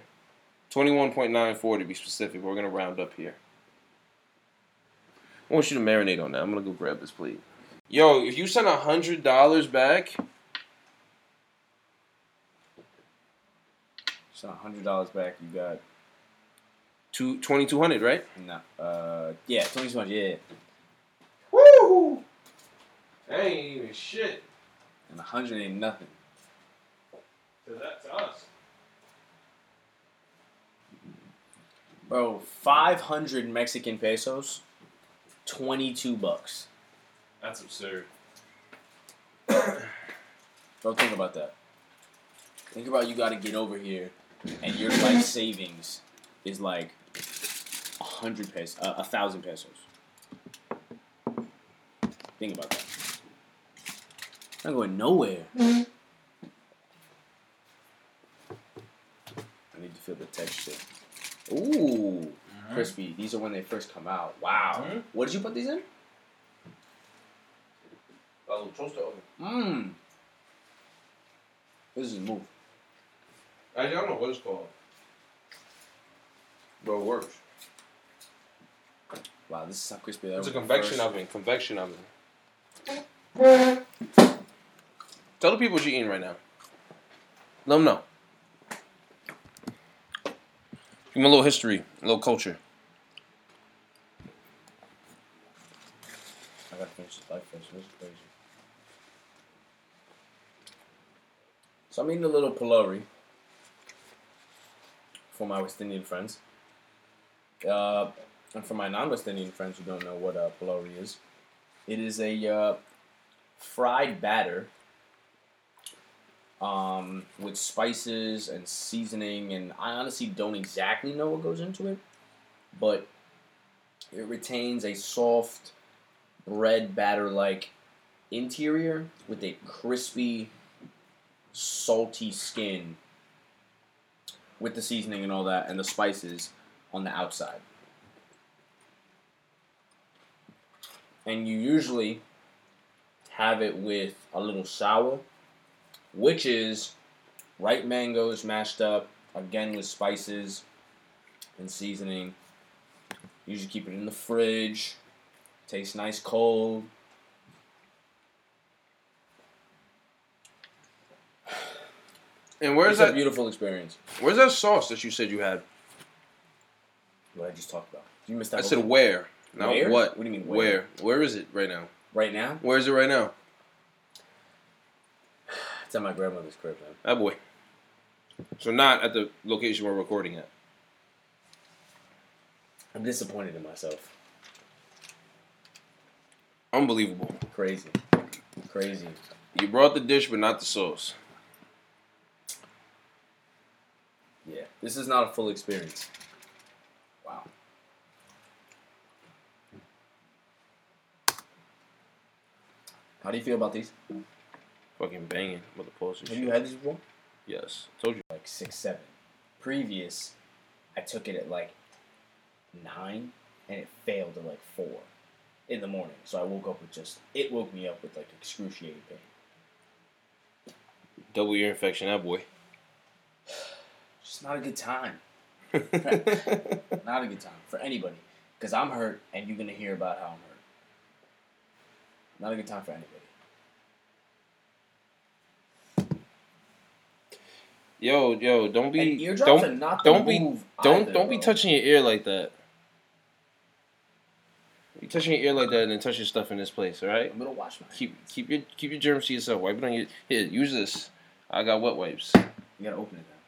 [SPEAKER 4] Twenty-one point nine four to be specific. We're gonna round up here. I want you to marinate on that. I'm gonna go grab this plate. Yo, if you send a hundred dollars back,
[SPEAKER 5] So hundred dollars back, you got
[SPEAKER 4] to twenty-two hundred, right?
[SPEAKER 5] no. Uh, yeah, twenty two hundred. Yeah,
[SPEAKER 4] Woo! That ain't even shit
[SPEAKER 5] and a hundred ain't nothing.
[SPEAKER 4] to that to us.
[SPEAKER 5] Bro, five hundred Mexican pesos, twenty two bucks.
[SPEAKER 4] That's absurd.
[SPEAKER 5] Bro, think about that. Think about you got to get over here, and your life savings is like a hundred pesos, uh, a thousand pesos. Think about that. Not going nowhere. I need to feel the texture. Ooh, crispy. These are when they first come out. Wow.
[SPEAKER 4] Mhm.
[SPEAKER 5] What did you put these in?
[SPEAKER 4] A little toaster oven.
[SPEAKER 5] Mmm. This is a move.
[SPEAKER 4] I don't know what it's called. But it works.
[SPEAKER 5] Wow, this is how crispy that
[SPEAKER 4] It's a convection
[SPEAKER 5] first.
[SPEAKER 4] oven. Convection oven. Tell the people what you're eating right now. Let them know. Give them a little history, a little culture.
[SPEAKER 5] I gotta finish this life first. This is crazy. So I'm eating a little pholourie for my West Indian friends. Uh, and for my non-West Indian friends who don't know what uh, pholourie is, it is a uh, fried batter um, with spices and seasoning, and I honestly don't exactly know what goes into it, but it retains a soft bread batter like interior with a crispy, salty skin with the seasoning and all that and the spices on the outside. And you usually have it with a little sour, which is ripe mangoes mashed up, again with spices and seasoning. Usually keep it in the fridge. Tastes nice cold.
[SPEAKER 4] And where's
[SPEAKER 5] it's a
[SPEAKER 4] that?
[SPEAKER 5] beautiful experience.
[SPEAKER 4] Where's that sauce that you said you had?
[SPEAKER 5] What I just talked about. You missed that.
[SPEAKER 4] I said
[SPEAKER 5] thing.
[SPEAKER 4] where, not
[SPEAKER 5] Where?
[SPEAKER 4] what.
[SPEAKER 5] What do you mean,
[SPEAKER 4] where?
[SPEAKER 5] where?
[SPEAKER 4] Where is it right now?
[SPEAKER 5] right now.
[SPEAKER 4] Where is it right now?
[SPEAKER 5] It's at my grandmother's crib, man.
[SPEAKER 4] That boy. So not at the location we're recording at.
[SPEAKER 5] I'm disappointed in myself.
[SPEAKER 4] Unbelievable.
[SPEAKER 5] Crazy, crazy.
[SPEAKER 4] You brought the dish, but not the sauce.
[SPEAKER 5] Yeah, this is not a full experience. Wow. How do you feel about these?
[SPEAKER 4] Fucking banging with the pulse
[SPEAKER 5] Have
[SPEAKER 4] shit.
[SPEAKER 5] you had this before?
[SPEAKER 4] Yes, told you.
[SPEAKER 5] Like six, seven. Previous, I took it at like nine, and it failed at like four in the morning. So I woke up with just it woke me up with like excruciating pain.
[SPEAKER 4] Double ear infection, that boy.
[SPEAKER 5] Just not a good time. Not a good time for anybody. Because I'm hurt, and you're gonna hear about how I'm hurt. Not a good time for anybody.
[SPEAKER 4] Yo, yo, don't be, don't, don't be, don't,
[SPEAKER 5] either,
[SPEAKER 4] don't be
[SPEAKER 5] bro.
[SPEAKER 4] touching your ear like that. You touching your ear like that and then touch your stuff in this place, all right?
[SPEAKER 5] I'm gonna wash my.
[SPEAKER 4] Keep, keep your, keep your germs to yourself. Wipe it on your. Here, use this. I got wet wipes.
[SPEAKER 5] You gotta open it now.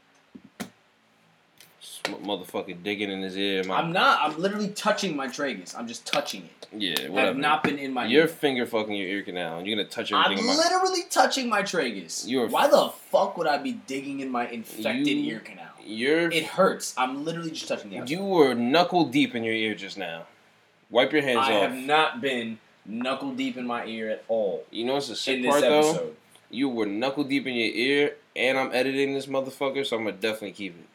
[SPEAKER 4] Motherfucker digging in his ear. My,
[SPEAKER 5] I'm not. I'm literally touching my tragus. I'm just touching it.
[SPEAKER 4] yeah, whatever.
[SPEAKER 5] have not been in my.
[SPEAKER 4] You're
[SPEAKER 5] ear.
[SPEAKER 4] finger fucking your ear canal, and you're gonna touch
[SPEAKER 5] I'm
[SPEAKER 4] everything in my.
[SPEAKER 5] literally touching my tragus.
[SPEAKER 4] You're-
[SPEAKER 5] Why the fuck would I be digging in my infected
[SPEAKER 4] You-
[SPEAKER 5] ear canal?
[SPEAKER 4] You're.
[SPEAKER 5] It hurts. I'm literally just touching the outside.
[SPEAKER 4] You were knuckle deep in your ear just now. Wipe your hands
[SPEAKER 5] I
[SPEAKER 4] off.
[SPEAKER 5] I have not been knuckle deep in my ear at all
[SPEAKER 4] You know what's the sick part though? You were knuckle deep in your ear, and I'm editing this motherfucker, so I'm gonna definitely keep it.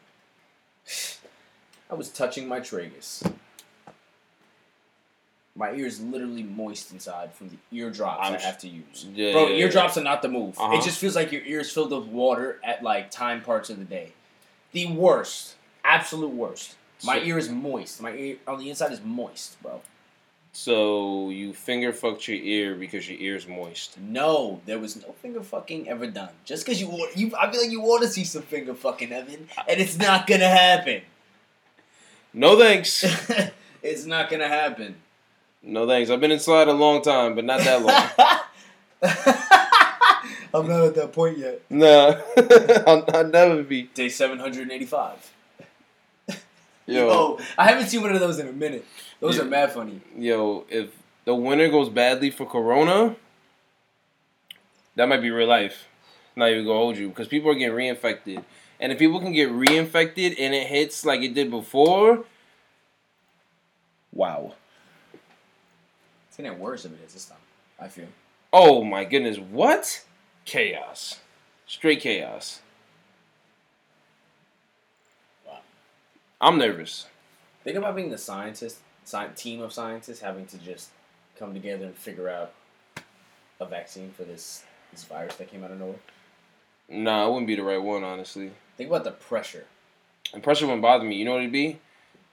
[SPEAKER 5] I was touching my tragus. My ear is literally moist inside from the eardrops
[SPEAKER 4] I'm
[SPEAKER 5] I have to use.
[SPEAKER 4] Yeah,
[SPEAKER 5] Bro,
[SPEAKER 4] yeah, yeah.
[SPEAKER 5] eardrops are not the move.
[SPEAKER 4] Uh-huh.
[SPEAKER 5] It just feels like your ears filled with water at like time parts of the day. The worst. Absolute worst. My ear is moist. My ear on the inside is moist, bro.
[SPEAKER 4] So you finger fucked your ear because your ear's moist.
[SPEAKER 5] No, there was no finger fucking ever done. Just because you want, you, I feel like you want to see some finger fucking, Evan, and it's not gonna happen.
[SPEAKER 4] No thanks.
[SPEAKER 5] it's not gonna happen.
[SPEAKER 4] no thanks. I've been inside a long time, but not that long.
[SPEAKER 5] I'm not at that point yet.
[SPEAKER 4] nah, I'll, I'll never be.
[SPEAKER 5] Day 785.
[SPEAKER 4] Yo,
[SPEAKER 5] Yo, I haven't seen one of those in a minute. Those
[SPEAKER 4] Yeah.
[SPEAKER 5] are mad funny.
[SPEAKER 4] yo, if the winter goes badly for Corona, that might be real life. Not even gonna hold you because people are getting reinfected, and if people can get reinfected and it hits like it did before, wow.
[SPEAKER 5] It's gonna get worse if it is this time. I feel.
[SPEAKER 4] Oh my goodness, what? Chaos. Straight chaos. I'm nervous.
[SPEAKER 5] Think about being the scientist, sci- team of scientists having to just come together and figure out a vaccine for this this virus that came out of nowhere.
[SPEAKER 4] Nah, it wouldn't be the right one, honestly.
[SPEAKER 5] Think about the pressure.
[SPEAKER 4] And pressure wouldn't bother me. You know what it'd be?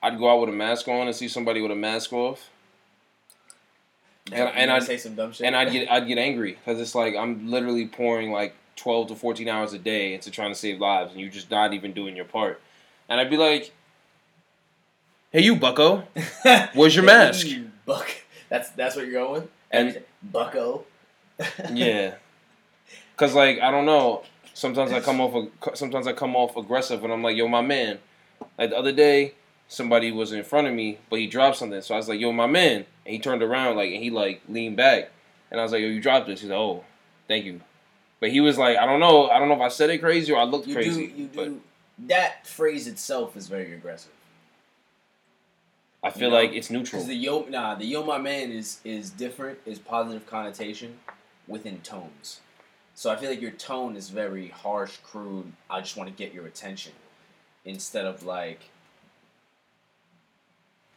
[SPEAKER 4] I'd go out with a mask on and see somebody with a mask off, And-
[SPEAKER 5] You
[SPEAKER 4] and I'd-
[SPEAKER 5] say some dumb shit.
[SPEAKER 4] and I'd get I'd get angry because it's like I'm literally pouring like twelve to fourteen hours a day into trying to save lives, and you're just not even doing your part. And I'd be like, "Hey, you Bucko, Where's your mask?
[SPEAKER 5] Hey, Buck. That's that's what you're going with.
[SPEAKER 4] And-
[SPEAKER 5] Bucko.
[SPEAKER 4] yeah." Cause like I don't know. Sometimes I come off. Sometimes I come off aggressive, and I'm like, "Yo, my man." Like the other day, somebody was in front of me, but he dropped something. So I was like, "Yo, my man," and he turned around like, and he like leaned back, and I was like, "Yo, you dropped this." He's like, "Oh, thank you." But he was like, "I don't know. I don't know if I said it crazy or I looked
[SPEAKER 5] You
[SPEAKER 4] crazy."
[SPEAKER 5] do. You
[SPEAKER 4] but
[SPEAKER 5] do. That phrase itself is very aggressive.
[SPEAKER 4] I feel
[SPEAKER 5] You know,
[SPEAKER 4] like it's neutral.
[SPEAKER 5] The yo nah the yo my man is is different is positive connotation within tones. So I feel like your tone is very harsh, crude. I just want to get your attention instead of like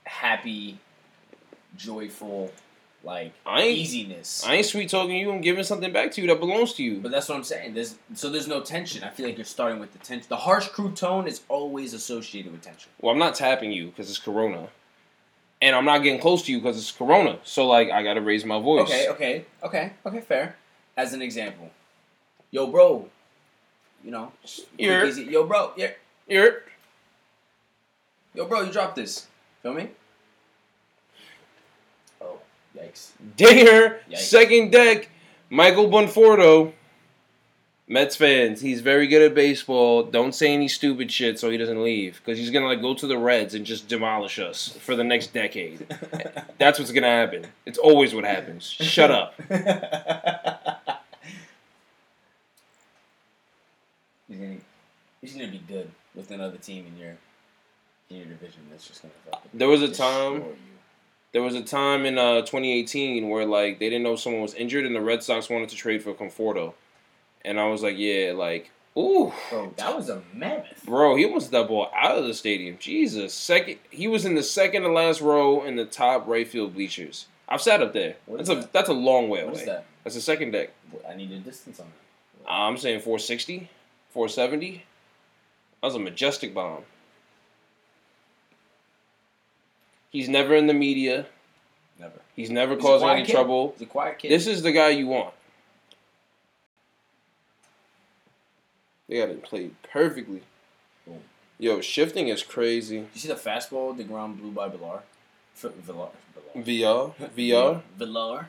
[SPEAKER 5] happy, joyful, like
[SPEAKER 4] I ain't-
[SPEAKER 5] easiness.
[SPEAKER 4] I ain't sweet talking you. I'm giving something back to you that belongs to you.
[SPEAKER 5] But that's what I'm saying. There's so there's no tension. I feel like you're starting with the tension. The harsh, crude tone is always associated with tension.
[SPEAKER 4] Well, I'm not tapping you because it's Corona, and I'm not getting close to you because it's Corona. So like, I gotta raise my voice.
[SPEAKER 5] Okay, okay, okay, okay, fair. As an example, yo, bro, you know, easy. yo, bro, yeah,
[SPEAKER 4] Here,
[SPEAKER 5] yo, bro, you dropped this. Feel me? Oh, yikes!
[SPEAKER 4] Dinger,
[SPEAKER 5] Yikes.
[SPEAKER 4] second deck, Michael Conforto. Mets fans, he's very good at baseball. Don't say any stupid shit so he doesn't leave because he's gonna like go to the Reds and just demolish us for the next decade. That's what's gonna happen. It's always what happens. Shut up.
[SPEAKER 5] he's gonna, he's gonna be good with another team in your in your division. That's just gonna fucking
[SPEAKER 4] There was a time. There was a time in uh, 2018 where like they didn't know someone was injured and the Red Sox wanted to trade for Conforto, and I was like, yeah, like, ooh,
[SPEAKER 5] Bro, that was a mammoth.
[SPEAKER 4] bro, he almost that ball out of the stadium. Jesus, second, he was in the second to last row in the top right field bleachers. I've sat up there.
[SPEAKER 5] What
[SPEAKER 4] That's a
[SPEAKER 5] that?
[SPEAKER 4] that's a long way
[SPEAKER 5] What
[SPEAKER 4] away.
[SPEAKER 5] that?
[SPEAKER 4] That's the second deck.
[SPEAKER 5] I need a distance on that.
[SPEAKER 4] I'm saying 460, 470. That was a majestic bomb. He's never in the media.
[SPEAKER 5] Never.
[SPEAKER 4] He's never
[SPEAKER 5] He's
[SPEAKER 4] causing any
[SPEAKER 5] kid.
[SPEAKER 4] trouble.
[SPEAKER 5] He's a quiet kid.
[SPEAKER 4] This is the guy you want. They got it played perfectly.
[SPEAKER 5] Boom.
[SPEAKER 4] Yo, shifting is crazy.
[SPEAKER 5] you see the fastball the ground blew by Villar? F- Villar. Villar.
[SPEAKER 4] VR, VR.
[SPEAKER 5] Villar.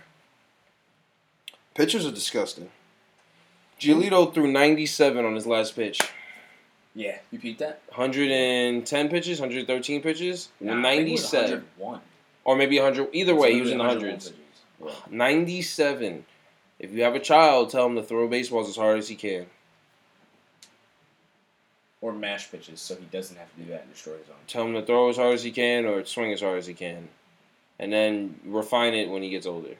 [SPEAKER 4] Pitchers are disgusting. Giolito threw 97 on his last pitch.
[SPEAKER 5] Yeah, you repeat that.
[SPEAKER 4] 110 pitches, 113 pitches,
[SPEAKER 5] Nah, I think it was
[SPEAKER 4] 97.
[SPEAKER 5] 101.
[SPEAKER 4] Or maybe 100. Either way, he was in the
[SPEAKER 5] 101
[SPEAKER 4] hundreds.
[SPEAKER 5] pitches.
[SPEAKER 4] 97. If you have a child, tell him to throw baseballs as hard as he can.
[SPEAKER 5] Or mash pitches, so he doesn't have to do that and destroy his own.
[SPEAKER 4] Tell him to throw as hard as he can or swing as hard as he can. And then refine it when he gets older.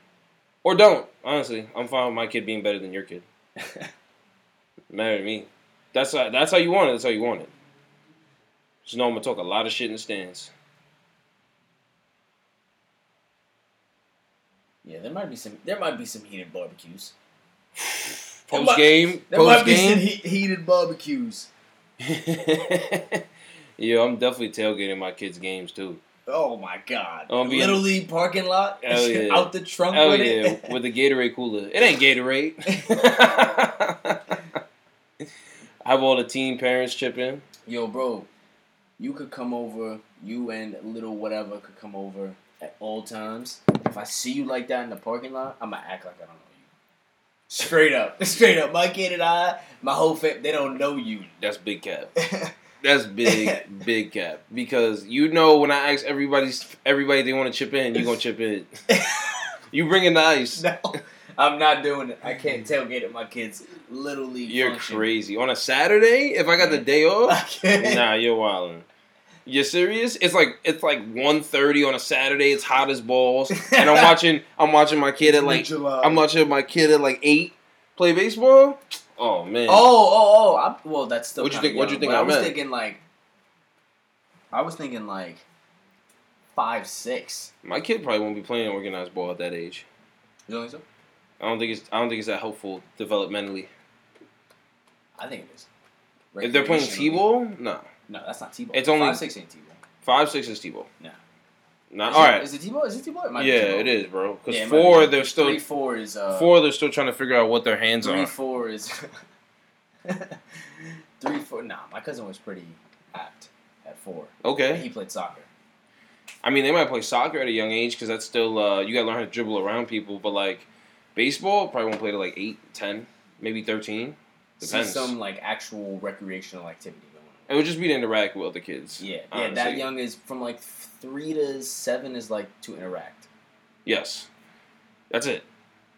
[SPEAKER 4] Or don't. Honestly, I'm fine with my kid being better than your kid. Matter to me. That's how, that's how you want it. That's how you want it. Just know I'm gonna talk a lot of shit in the stands.
[SPEAKER 5] yeah, there might be some. There might be some heated barbecues.
[SPEAKER 4] Post game,
[SPEAKER 5] There might
[SPEAKER 4] post
[SPEAKER 5] be some
[SPEAKER 4] game.
[SPEAKER 5] he- heated barbecues.
[SPEAKER 4] yeah, I'm definitely tailgating my kids' games too.
[SPEAKER 5] Oh my god!
[SPEAKER 4] Oh, I'm
[SPEAKER 5] League parking lot.
[SPEAKER 4] Hell yeah.
[SPEAKER 5] Out the trunk
[SPEAKER 4] Hell
[SPEAKER 5] with
[SPEAKER 4] yeah,
[SPEAKER 5] it.
[SPEAKER 4] with the Gatorade cooler. It ain't Gatorade. I Have all the teen parents chip in.
[SPEAKER 5] Yo, bro, you could come over. You and little whatever could come over at all times. If I see you like that in the parking lot, I'ma act like I don't know. Straight up, straight up. My kid and I, my whole fam, they don't know you.
[SPEAKER 4] That's big cap. That's big, big cap. Because you know when I ask everybody's everybody they want to chip in, you gonna chip in. You bring in the ice.
[SPEAKER 5] no, I'm not doing it. I can't tailgate at my kids' Literally.
[SPEAKER 4] You're
[SPEAKER 5] function.
[SPEAKER 4] crazy. On a Saturday, if I got the day off, nah, you're wildin'. You serious? It's like it's like 1.30 on a Saturday. It's hot as balls, and I'm watching. I'm watching my kid at like. I'm watching my kid at like eight play baseball. Oh man.
[SPEAKER 5] Oh, oh, oh! I'm, well, that's still.
[SPEAKER 4] What'd you think- what'd you think I
[SPEAKER 5] I was
[SPEAKER 4] meant?
[SPEAKER 5] thinking like. I was thinking like. Five six.
[SPEAKER 4] My kid probably won't be playing organized ball at that age.
[SPEAKER 5] You don't think so?
[SPEAKER 4] I don't think it's. I don't think it's that helpful developmentally.
[SPEAKER 5] I think it is.
[SPEAKER 4] If they're playing
[SPEAKER 5] Recreationally.
[SPEAKER 4] t-ball, no.
[SPEAKER 5] No, that's not t-ball.
[SPEAKER 4] It's only-
[SPEAKER 5] five six ain't t-ball.
[SPEAKER 4] Five six is t-ball.
[SPEAKER 5] No.
[SPEAKER 4] Nah,
[SPEAKER 5] Is
[SPEAKER 4] all
[SPEAKER 5] it-
[SPEAKER 4] right.
[SPEAKER 5] Is it t-ball? Is it t-ball? It might
[SPEAKER 4] Yeah,
[SPEAKER 5] t-ball.
[SPEAKER 4] it is, bro. Because
[SPEAKER 5] Yeah,
[SPEAKER 4] four,
[SPEAKER 5] be.
[SPEAKER 4] they're still
[SPEAKER 5] three four is uh
[SPEAKER 4] four. They're still trying to figure out what their hands
[SPEAKER 5] three
[SPEAKER 4] are.
[SPEAKER 5] four is Three, four. Nah, my cousin was pretty apt at four.
[SPEAKER 4] Okay.
[SPEAKER 5] He played soccer.
[SPEAKER 4] I mean, they might play soccer at a young age because that's still uh, you got to learn how to dribble around people. But like baseball, probably won't play to like eight, ten, maybe thirteen.
[SPEAKER 5] See
[SPEAKER 4] Depends.
[SPEAKER 5] some like actual recreational activity
[SPEAKER 4] It would just be to interact with other kids.
[SPEAKER 5] Yeah, yeah. That young is from like three to seven is like to interact.
[SPEAKER 4] Yes, that's it.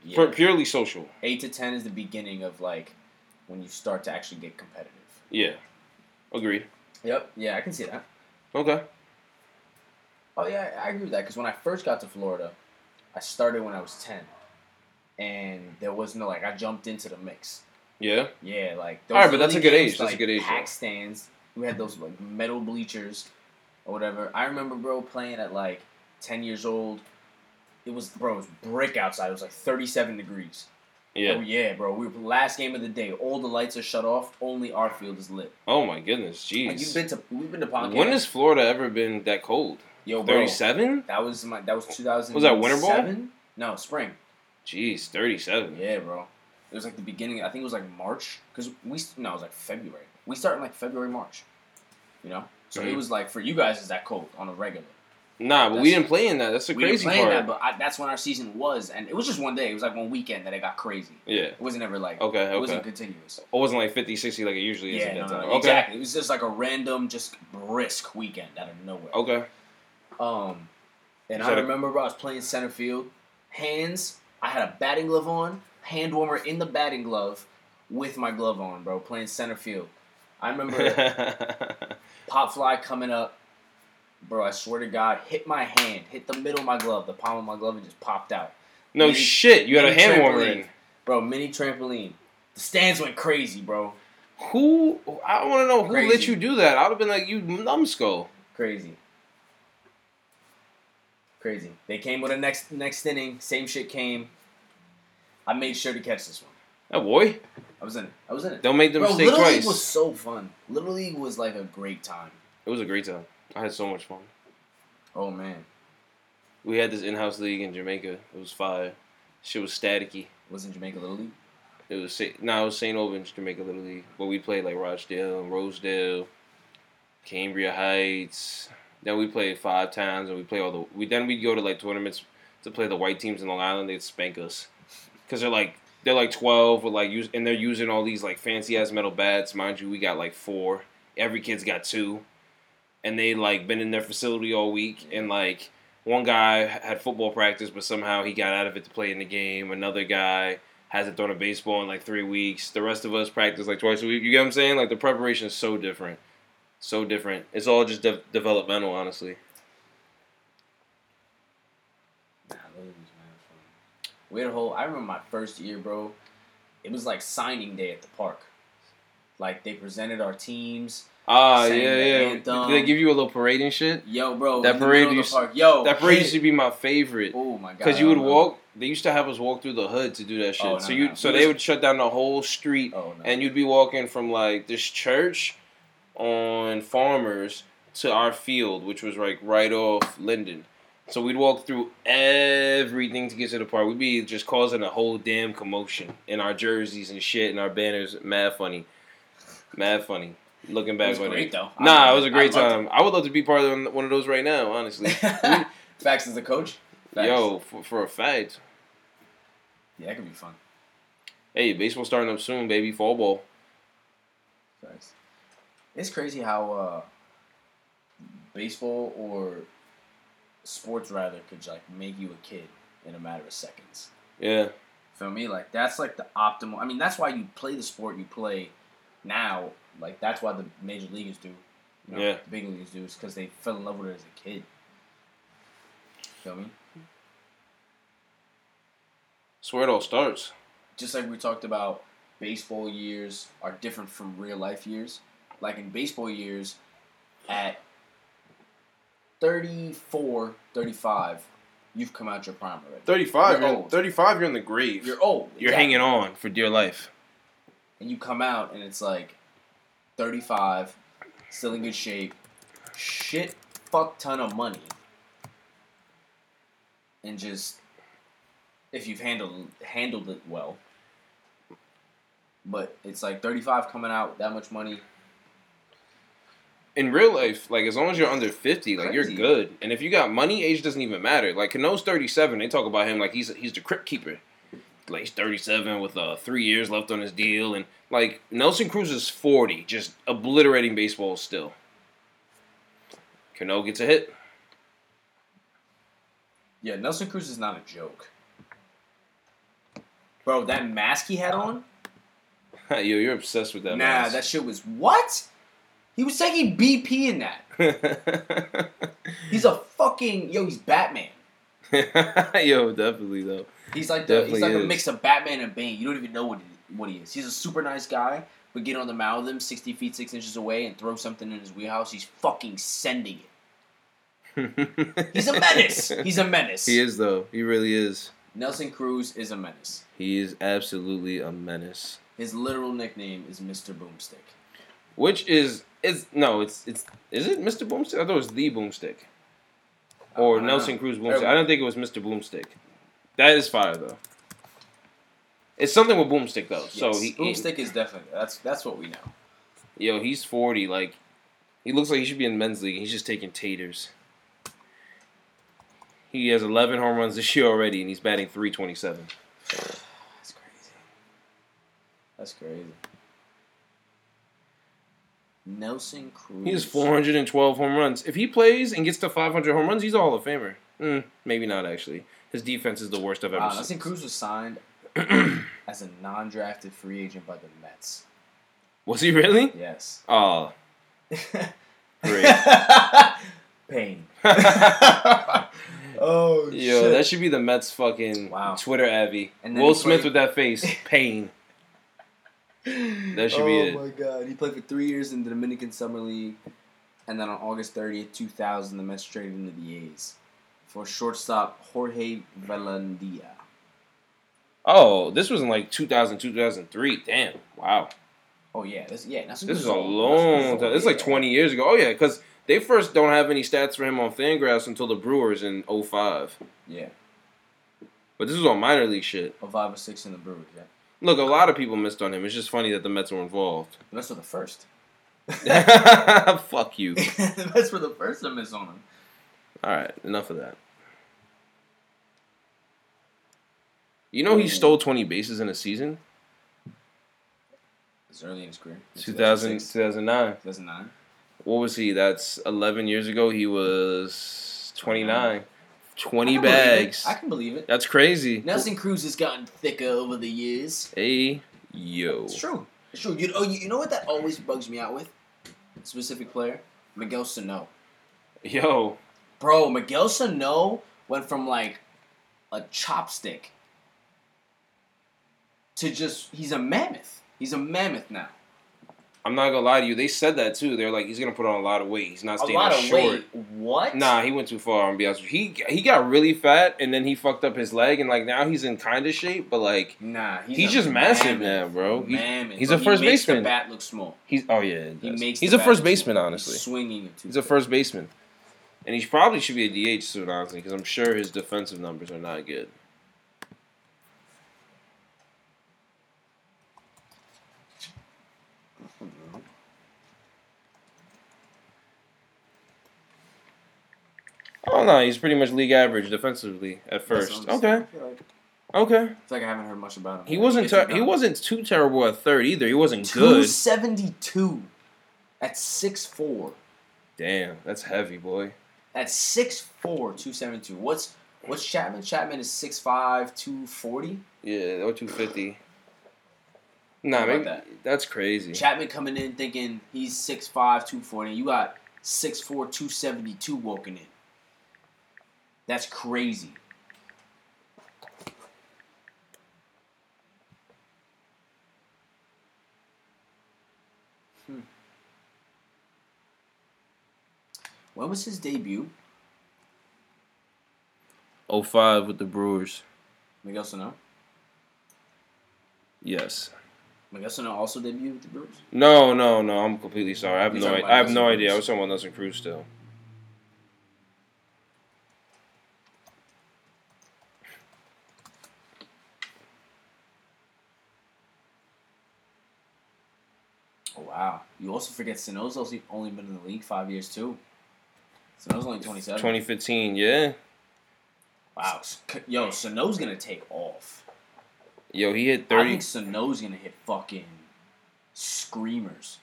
[SPEAKER 5] Yeah.
[SPEAKER 4] For purely social.
[SPEAKER 5] Eight to ten is the beginning of like when you start to actually get competitive.
[SPEAKER 4] Yeah, agree.
[SPEAKER 5] Yep. Yeah, I can see that.
[SPEAKER 4] Okay.
[SPEAKER 5] Oh yeah, I agree with that because when I first got to Florida, I started when I was ten, and there was no like I jumped into the mix.
[SPEAKER 4] Yeah.
[SPEAKER 5] Yeah, like
[SPEAKER 4] All right, but that's a good age. That's a good age,
[SPEAKER 5] Pack stands. We had those like metal bleachers, or whatever. I remember, bro, playing at like ten years old. It was bro, it was brick outside. It was like thirty-seven degrees. Oh
[SPEAKER 4] Yeah.
[SPEAKER 5] yeah, bro. We were last game of the day. All the lights are shut off. Only our field is lit.
[SPEAKER 4] Oh my goodness,
[SPEAKER 5] Like, you've
[SPEAKER 4] jeez.
[SPEAKER 5] been to we've been to Ponca.
[SPEAKER 4] When has Florida ever been that cold?
[SPEAKER 5] yo bro?
[SPEAKER 4] Thirty-seven.
[SPEAKER 5] That was my that was two thousand.
[SPEAKER 4] Was that winter ball?
[SPEAKER 5] No, spring.
[SPEAKER 4] Jeez, thirty-seven.
[SPEAKER 5] Yeah, bro. It was like the beginning. I think it was like March because we no, it was like February. We started in like February, March. You know, so it
[SPEAKER 4] Mhm.
[SPEAKER 5] was like for you guys, is that cold on a regular?
[SPEAKER 4] Nah, but we didn't play in that. That's the
[SPEAKER 5] we didn't
[SPEAKER 4] crazy
[SPEAKER 5] play in that, but I, that's when our season was, and it was just one day. It was like one weekend that it got crazy.
[SPEAKER 4] yeah.
[SPEAKER 5] It wasn't ever like
[SPEAKER 4] Okay.
[SPEAKER 5] it wasn't continuous.
[SPEAKER 4] It wasn't like 50, 60 like it usually is
[SPEAKER 5] Yeah, no, no,
[SPEAKER 4] okay.
[SPEAKER 5] exactly. It was just like a random, just brisk weekend out of nowhere.
[SPEAKER 4] Okay.
[SPEAKER 5] Um, and I remember bro, I was playing center field, hands. I had a batting glove on, hand warmer in the batting glove, with my glove on, bro, playing center field. I remember pop fly coming up, bro. I swear to God, hit my hand, hit the middle of my glove, the palm of my glove, and just popped out,
[SPEAKER 4] no
[SPEAKER 5] Mini-
[SPEAKER 4] shit. You had a hand warmer in.
[SPEAKER 5] bro. Mini trampoline. The stands went crazy, bro.
[SPEAKER 4] Who? I want to know who let you do that. I would have been like, you numbskull.
[SPEAKER 5] Crazy. Crazy. They came with a next next inning. Same shit came. I made sure to catch this one.
[SPEAKER 4] That boy.
[SPEAKER 5] I was in it. I was in it.
[SPEAKER 4] Don't make the
[SPEAKER 5] Bro,
[SPEAKER 4] mistake
[SPEAKER 5] Little
[SPEAKER 4] twice.
[SPEAKER 5] League was so fun. Little League was like a great time.
[SPEAKER 4] It was a great time. I had so much fun.
[SPEAKER 5] Oh man,
[SPEAKER 4] We had this in-house league in Jamaica. It was fire. Shit was staticky.
[SPEAKER 5] was in Jamaica Little League.
[SPEAKER 4] It was no, it was St. Albans, Jamaica Little League. But we played like Rochdale, Rosedale, Cambria Heights. Then we played five times, and we play all the. We then we'd go to like tournaments to play the white teams in Long Island. They'd spank us because they're like they're like twelve with like use and they're using all these like fancy ass metal bats. Mind you, we got like four. Every kid's got two, and they like been in their facility all week. And mm-hmm. like one guy had football practice, but somehow he got out of it to play in the game. Another guy hasn't thrown a baseball in like three weeks. The rest of us practice like twice a week. You get what I'm saying? Like the preparation is so different, so different. It's all just de- developmental, honestly.
[SPEAKER 5] Nah, Little League was mad fun. We had a whole. I remember my first year, bro. It was like signing day at the park. Like they presented our teams.
[SPEAKER 4] Ah, yeah, yeah.
[SPEAKER 5] anthem.
[SPEAKER 4] Do they give you a little parade and shit?
[SPEAKER 5] Yo, bro.
[SPEAKER 4] That parade used-
[SPEAKER 5] park. Yo,
[SPEAKER 4] That parade used to be my favorite.
[SPEAKER 5] Oh my god.
[SPEAKER 4] Because you would walk, they used to have us walk through the hood to do that shit.
[SPEAKER 5] Oh, no,
[SPEAKER 4] so you,
[SPEAKER 5] no.
[SPEAKER 4] so they would shut down the whole street,
[SPEAKER 5] Oh no.
[SPEAKER 4] and you'd be walking from like this church on Farmers to our field, which was like right off Linden. So we'd walk through everything to get to the park. We'd be just causing a whole damn commotion in our jerseys and shit and our banners. Mad funny, mad funny. Looking
[SPEAKER 5] it
[SPEAKER 4] back
[SPEAKER 5] was great
[SPEAKER 4] it.
[SPEAKER 5] though.
[SPEAKER 4] Nah,
[SPEAKER 5] loved
[SPEAKER 4] it was a great
[SPEAKER 5] I
[SPEAKER 4] time. I would love to be part of one of those right now, honestly.
[SPEAKER 5] Facts as a coach. Facts.
[SPEAKER 4] Yo, for, for a fact.
[SPEAKER 5] Yeah, that could be fun.
[SPEAKER 4] Hey, baseball starting up soon, baby. Fall ball.
[SPEAKER 5] Facts. It's crazy how uh, baseball or sports rather could like make you a kid in a matter of seconds.
[SPEAKER 4] Yeah.
[SPEAKER 5] Feel me? Like that's like the optimal. I mean, that's why you play the sport you play now. Like that's why the major leaguers do. You know,
[SPEAKER 4] Yeah.
[SPEAKER 5] The big leaguers do is because they fell in love with it as a kid. Feel me?
[SPEAKER 4] That's where it all starts.
[SPEAKER 5] Just like we talked about, baseball years are different from real life years. Like in baseball years, at 34, 35, you've come out your prime already.
[SPEAKER 4] 35,
[SPEAKER 5] You're
[SPEAKER 4] you're,
[SPEAKER 5] old.
[SPEAKER 4] 35, you're in the grave.
[SPEAKER 5] You're old.
[SPEAKER 4] You're hanging on for dear life.
[SPEAKER 5] and you come out and it's like 35, still in good shape, shit fuck ton of money, and just if you've handled handled it well, but it's like 35 coming out that much money.
[SPEAKER 4] In real life, like as long as you're under fifty, like
[SPEAKER 5] Crazy.
[SPEAKER 4] you're good. And if you got money, age doesn't even matter. Like Cano's thirty seven, they talk about him like he's he's the crypt keeper. Like he's thirty seven with uh three years left on his deal, and like Nelson Cruz is forty, just obliterating baseball still. Cano gets a hit.
[SPEAKER 5] Yeah, Nelson Cruz is not a joke. Bro, that mask he had on?
[SPEAKER 4] Yo, you're obsessed with that.
[SPEAKER 5] nah,
[SPEAKER 4] mask.
[SPEAKER 5] that shit was what? He was taking BP in that. He's a fucking yo. He's Batman.
[SPEAKER 4] Yo, definitely though.
[SPEAKER 5] He's like the, he's like a mix of Batman and Bane. You don't even know what he, what he is. He's a super nice guy, but get on the mound with him sixty feet six inches away and throw something in his wheelhouse. He's fucking sending it. He's a menace. He's a menace.
[SPEAKER 4] he is though. He really is.
[SPEAKER 5] Nelson Cruz is a menace.
[SPEAKER 4] He is absolutely a menace.
[SPEAKER 5] His literal nickname is Mr. Boomstick.
[SPEAKER 4] Which is is no, it's it's is it Mr. Boomstick? I thought it was the Boomstick. Or
[SPEAKER 5] don't
[SPEAKER 4] Nelson. Cruz uh, Boomstick. I don't think it was Mr. Boomstick. That is fire though. It's something with Boomstick though. So
[SPEAKER 5] Yes,
[SPEAKER 4] he, he
[SPEAKER 5] Boomstick is definitely that's that's what we know.
[SPEAKER 4] yo, he's forty. Like he looks like he should be in men's league. He's just taking taters. He has eleven home runs this year already, and he's batting three twenty seven.
[SPEAKER 5] That's crazy. That's crazy. Nelson Cruz.
[SPEAKER 4] He has 412 home runs. If he plays and gets to 500 home runs, he's a Hall of Famer. Mm, maybe not, actually. His defense is the worst I've ever
[SPEAKER 5] Wow,
[SPEAKER 4] seen.
[SPEAKER 5] Nelson Cruz was signed as a non-drafted free agent by the Mets.
[SPEAKER 4] Was he really?
[SPEAKER 5] Yes.
[SPEAKER 4] Oh, great.
[SPEAKER 5] Pain. oh
[SPEAKER 4] Yo, that should be the Mets fucking
[SPEAKER 5] Wow.
[SPEAKER 4] Twitter Abby.
[SPEAKER 5] And
[SPEAKER 4] Will Smith
[SPEAKER 5] played-
[SPEAKER 4] with that face. Pain. That should
[SPEAKER 5] oh
[SPEAKER 4] be it.
[SPEAKER 5] my god, he played for three years in the Dominican Summer League, and then on August 30th, 2000, the Mets traded into the A's for shortstop Jorge Velandia.
[SPEAKER 4] Oh, this was in like 2000, 2003. Damn. Wow.
[SPEAKER 5] Oh yeah, this yeah. Nelson
[SPEAKER 4] This is a long time. Is like 20 years ago. Oh, yeah, because they first don't have any stats for him on Fangraphs until the Brewers in 05.
[SPEAKER 5] Yeah,
[SPEAKER 4] But this was on minor league shit.
[SPEAKER 5] oh five or six in the Brewers. Yeah,
[SPEAKER 4] Look, a lot of people missed on him. It's just funny that the Mets were involved.
[SPEAKER 5] the Mets were the first.
[SPEAKER 4] Fuck you.
[SPEAKER 5] the Mets were the first to miss on him.
[SPEAKER 4] All right, enough of that. You know he stole 20 bases in a season?
[SPEAKER 5] It's early in his career.
[SPEAKER 4] 2000, 2009.
[SPEAKER 5] 2009.
[SPEAKER 4] What was he? That's 11 years ago. He was 29. 20
[SPEAKER 5] I can believe it.
[SPEAKER 4] bags.
[SPEAKER 5] I can believe it.
[SPEAKER 4] That's crazy.
[SPEAKER 5] Nelson Cruz has gotten thicker over the years.
[SPEAKER 4] Hey, yo.
[SPEAKER 5] It's true. It's true. You, oh, you, you know what that always bugs me out with? Specific player? Miguel Sano.
[SPEAKER 4] Yo.
[SPEAKER 5] Bro, Miguel Sano went from like a chopstick to just, he's a mammoth. He's a mammoth now.
[SPEAKER 4] I'm not gonna lie to you. They said that too. They're like, he's gonna put on a lot of weight. He's not
[SPEAKER 5] A
[SPEAKER 4] staying
[SPEAKER 5] lot of
[SPEAKER 4] short.
[SPEAKER 5] weight. What?
[SPEAKER 4] Nah, he went too far. I'm gonna be honest with you. He he got really fat and then he fucked up his leg and like now he's in kind of shape, but like
[SPEAKER 5] Nah, he's,
[SPEAKER 4] He's
[SPEAKER 5] a
[SPEAKER 4] just massive now, bro. He- he's
[SPEAKER 5] But
[SPEAKER 4] a
[SPEAKER 5] he
[SPEAKER 4] first
[SPEAKER 5] makes
[SPEAKER 4] baseman.
[SPEAKER 5] The bat looks small.
[SPEAKER 4] he's oh yeah,
[SPEAKER 5] He makes.
[SPEAKER 4] he's a first baseman
[SPEAKER 5] small.
[SPEAKER 4] honestly.
[SPEAKER 5] He's swinging it too.
[SPEAKER 4] He's a first baseman, and he probably should be a DH soon honestly because I'm sure his defensive numbers are not good. Oh no, he's pretty much league average defensively at first. Okay,
[SPEAKER 5] saying. I feel like,
[SPEAKER 4] okay.
[SPEAKER 5] It's like I haven't heard much about him.
[SPEAKER 4] He wasn't ter- he wasn't too terrible at third either. He wasn't
[SPEAKER 5] Two
[SPEAKER 4] good.
[SPEAKER 5] seventy two. At six four.
[SPEAKER 4] Damn, that's heavy, boy.
[SPEAKER 5] At 6'4", 272. What's what's Chapman? Chapman is 6'5", 240.
[SPEAKER 4] Yeah, or two fifty. Nah,
[SPEAKER 5] How about
[SPEAKER 4] maybe
[SPEAKER 5] that?
[SPEAKER 4] that's crazy.
[SPEAKER 5] Chapman coming in thinking he's 6'5", 240. You got 6'4", 272 walking in. That's crazy. Hmm. When was his debut?
[SPEAKER 4] 05 with the Brewers.
[SPEAKER 5] Miguel Sano.
[SPEAKER 4] Yes.
[SPEAKER 5] Miguel Sano also debuted with the Brewers.
[SPEAKER 4] No, no, no. I'm completely sorry. I have
[SPEAKER 5] You're
[SPEAKER 4] no. I, I have no idea. I was talking about Nelson Cruz still.
[SPEAKER 5] Wow. You also forget Sano's also only been in the league five years too. Sano's only twenty seven.
[SPEAKER 4] 2015, yeah.
[SPEAKER 5] Wow. Yo, Sano's gonna take off.
[SPEAKER 4] Yo, he hit
[SPEAKER 5] thirty.
[SPEAKER 4] I
[SPEAKER 5] think Sano's gonna hit fucking screamers.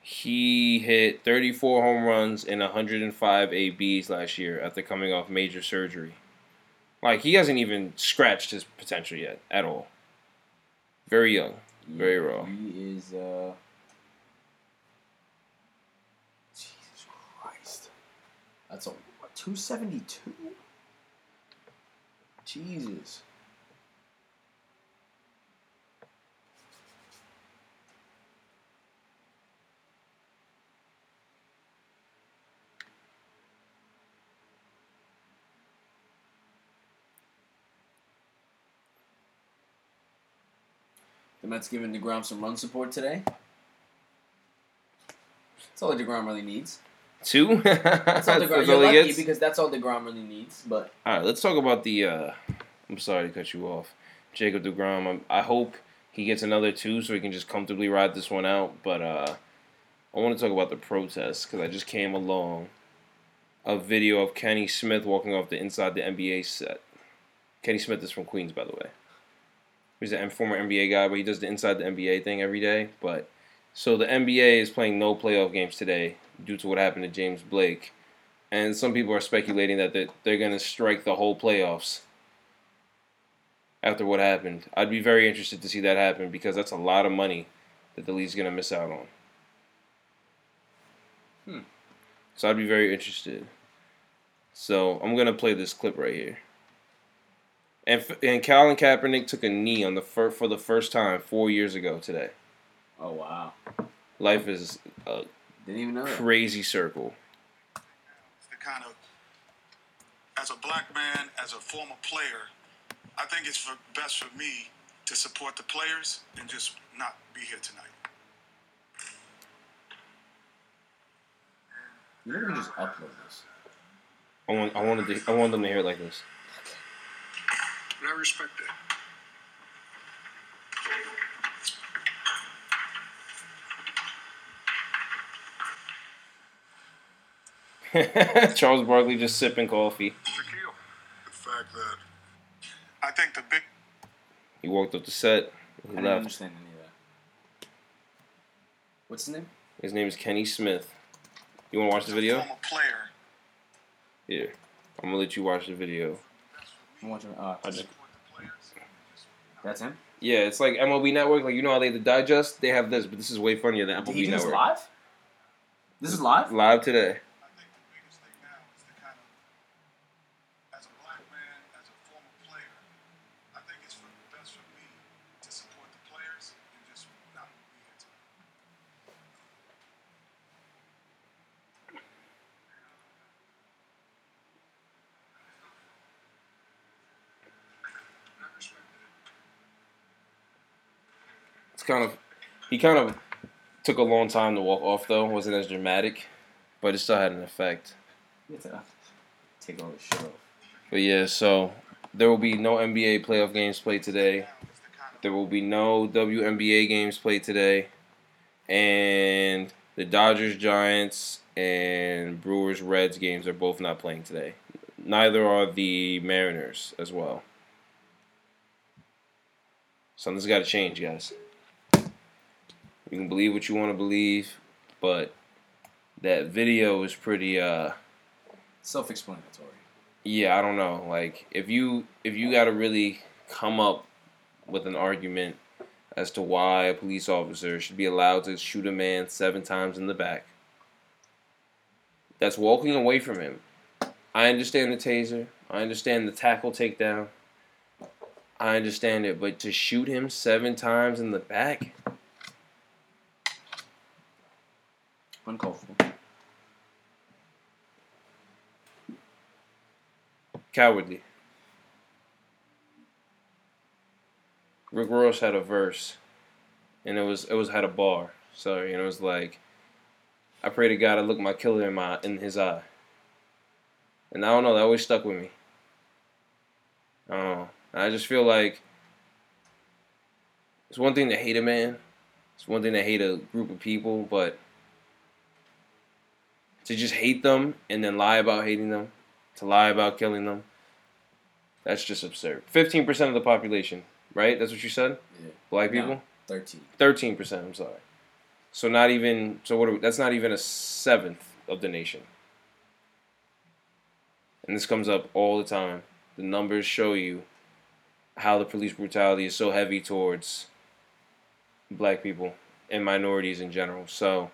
[SPEAKER 4] He hit 34 home runs and 105 ABs last year after coming off major surgery. Like, he hasn't even scratched his potential yet at all. Very young. Very raw.
[SPEAKER 5] He is uh Jesus Christ. That's a two seventy two? Jesus. The Mets giving DeGrom some run support today. That's all DeGrom really needs.
[SPEAKER 4] Two?
[SPEAKER 5] That's all
[SPEAKER 4] That's
[SPEAKER 5] DeGrom.
[SPEAKER 4] all
[SPEAKER 5] You're
[SPEAKER 4] he
[SPEAKER 5] lucky
[SPEAKER 4] gets?
[SPEAKER 5] because that's all DeGrom really needs. But
[SPEAKER 4] All right, let's talk about the. Uh, I'm sorry to cut you off, Jacob Degrom. I'm, I hope he gets another two so he can just comfortably ride this one out. But uh, I want to talk about the protest because I just came along a video of Kenny Smith walking off the inside the NBA set. Kenny Smith is from Queens, by the way. He's a former NBA guy, but he does the inside the NBA thing every day. But so the NBA is playing no playoff games today due to what happened to James Blake and some people are speculating that they're, they're going to strike the whole playoffs after what happened. I'd be very interested to see that happen because that's a lot of money that the league's going to miss out on.
[SPEAKER 5] Hmm.
[SPEAKER 4] So I'd be very interested. So I'm going to play this clip right here. And and Colin Kaepernick took a knee on the fir- for the first time four years ago today.
[SPEAKER 5] oh wow,
[SPEAKER 4] Life is a
[SPEAKER 5] didn't even know that.
[SPEAKER 4] crazy circle.
[SPEAKER 6] It's the kind of, as a black man, as a former player, I think it's for, best for me to support the players and just not be here tonight.
[SPEAKER 5] You never can just upload this.
[SPEAKER 4] I want I wanted to I want them to hear it like this.
[SPEAKER 6] And I respect that.
[SPEAKER 4] Charles Barkley just sipping coffee.
[SPEAKER 6] Shaquille. The fact that I think the big
[SPEAKER 4] He walked up the set.
[SPEAKER 5] I
[SPEAKER 4] He
[SPEAKER 5] didn't understand any of that. What's his name?
[SPEAKER 4] His name is Kenny Smith. You want to watch the video?
[SPEAKER 6] former player,
[SPEAKER 4] Here, I'm gonna let you watch the video.
[SPEAKER 5] I'm watching. Uh,
[SPEAKER 4] I just,
[SPEAKER 6] support the players.
[SPEAKER 5] that's him.
[SPEAKER 4] yeah, it's like MLB Network. Like you know how they have the digest? They have this, but this is way funnier than MLB
[SPEAKER 5] he do this
[SPEAKER 4] Network.
[SPEAKER 5] live? This is live.
[SPEAKER 4] Live today.
[SPEAKER 6] I think the biggest thing now is the kind of, as a black man, as a former player, I think it's for, best for me to support the players and just not be here tonight. I respect that.
[SPEAKER 4] It's kind of he kind of took a long time to walk off though. wasn't as dramatic, but it still had an effect.
[SPEAKER 5] You have to take this shit off.
[SPEAKER 4] But yeah, so there will be no NBA playoff games played today.
[SPEAKER 6] Now is the kind of
[SPEAKER 4] There will be no WNBA games played today. And the Dodgers, Giants, and Brewers, Reds games are both not playing today. Neither are the Mariners as well. Something's got to change, guys. You can believe what you want to believe, but that video is pretty, uh,
[SPEAKER 5] Self-explanatory.
[SPEAKER 4] yeah, I don't know. Like if you if you got to really come up with an argument as to why a police officer should be allowed to shoot a man seven times in the back, that's walking away from him. I understand the taser. I understand the tackle takedown. I understand it, but to shoot him seven times in the back,
[SPEAKER 5] For.
[SPEAKER 4] cowardly. Rick Ross had a verse, and it was it was had a bar. Sorry, and it was like, "I pray to God I look my killer in my in his eye." And I don't know, that always stuck with me. I don't know. I just feel like it's one thing to hate a man. It's one thing to hate a group of people, but to just hate them and then lie about hating them, to lie about killing them, that's just absurd. Fifteen percent of the population, right? That's what you said.
[SPEAKER 5] Yeah.
[SPEAKER 4] Black
[SPEAKER 5] No.
[SPEAKER 4] people.
[SPEAKER 5] Thirteen.
[SPEAKER 4] Thirteen percent. I'm sorry. So not even. So what? Are we, that's not even a seventh of the nation. And this comes up all the time. The numbers show you how the police brutality is so heavy towards black people and minorities in general. So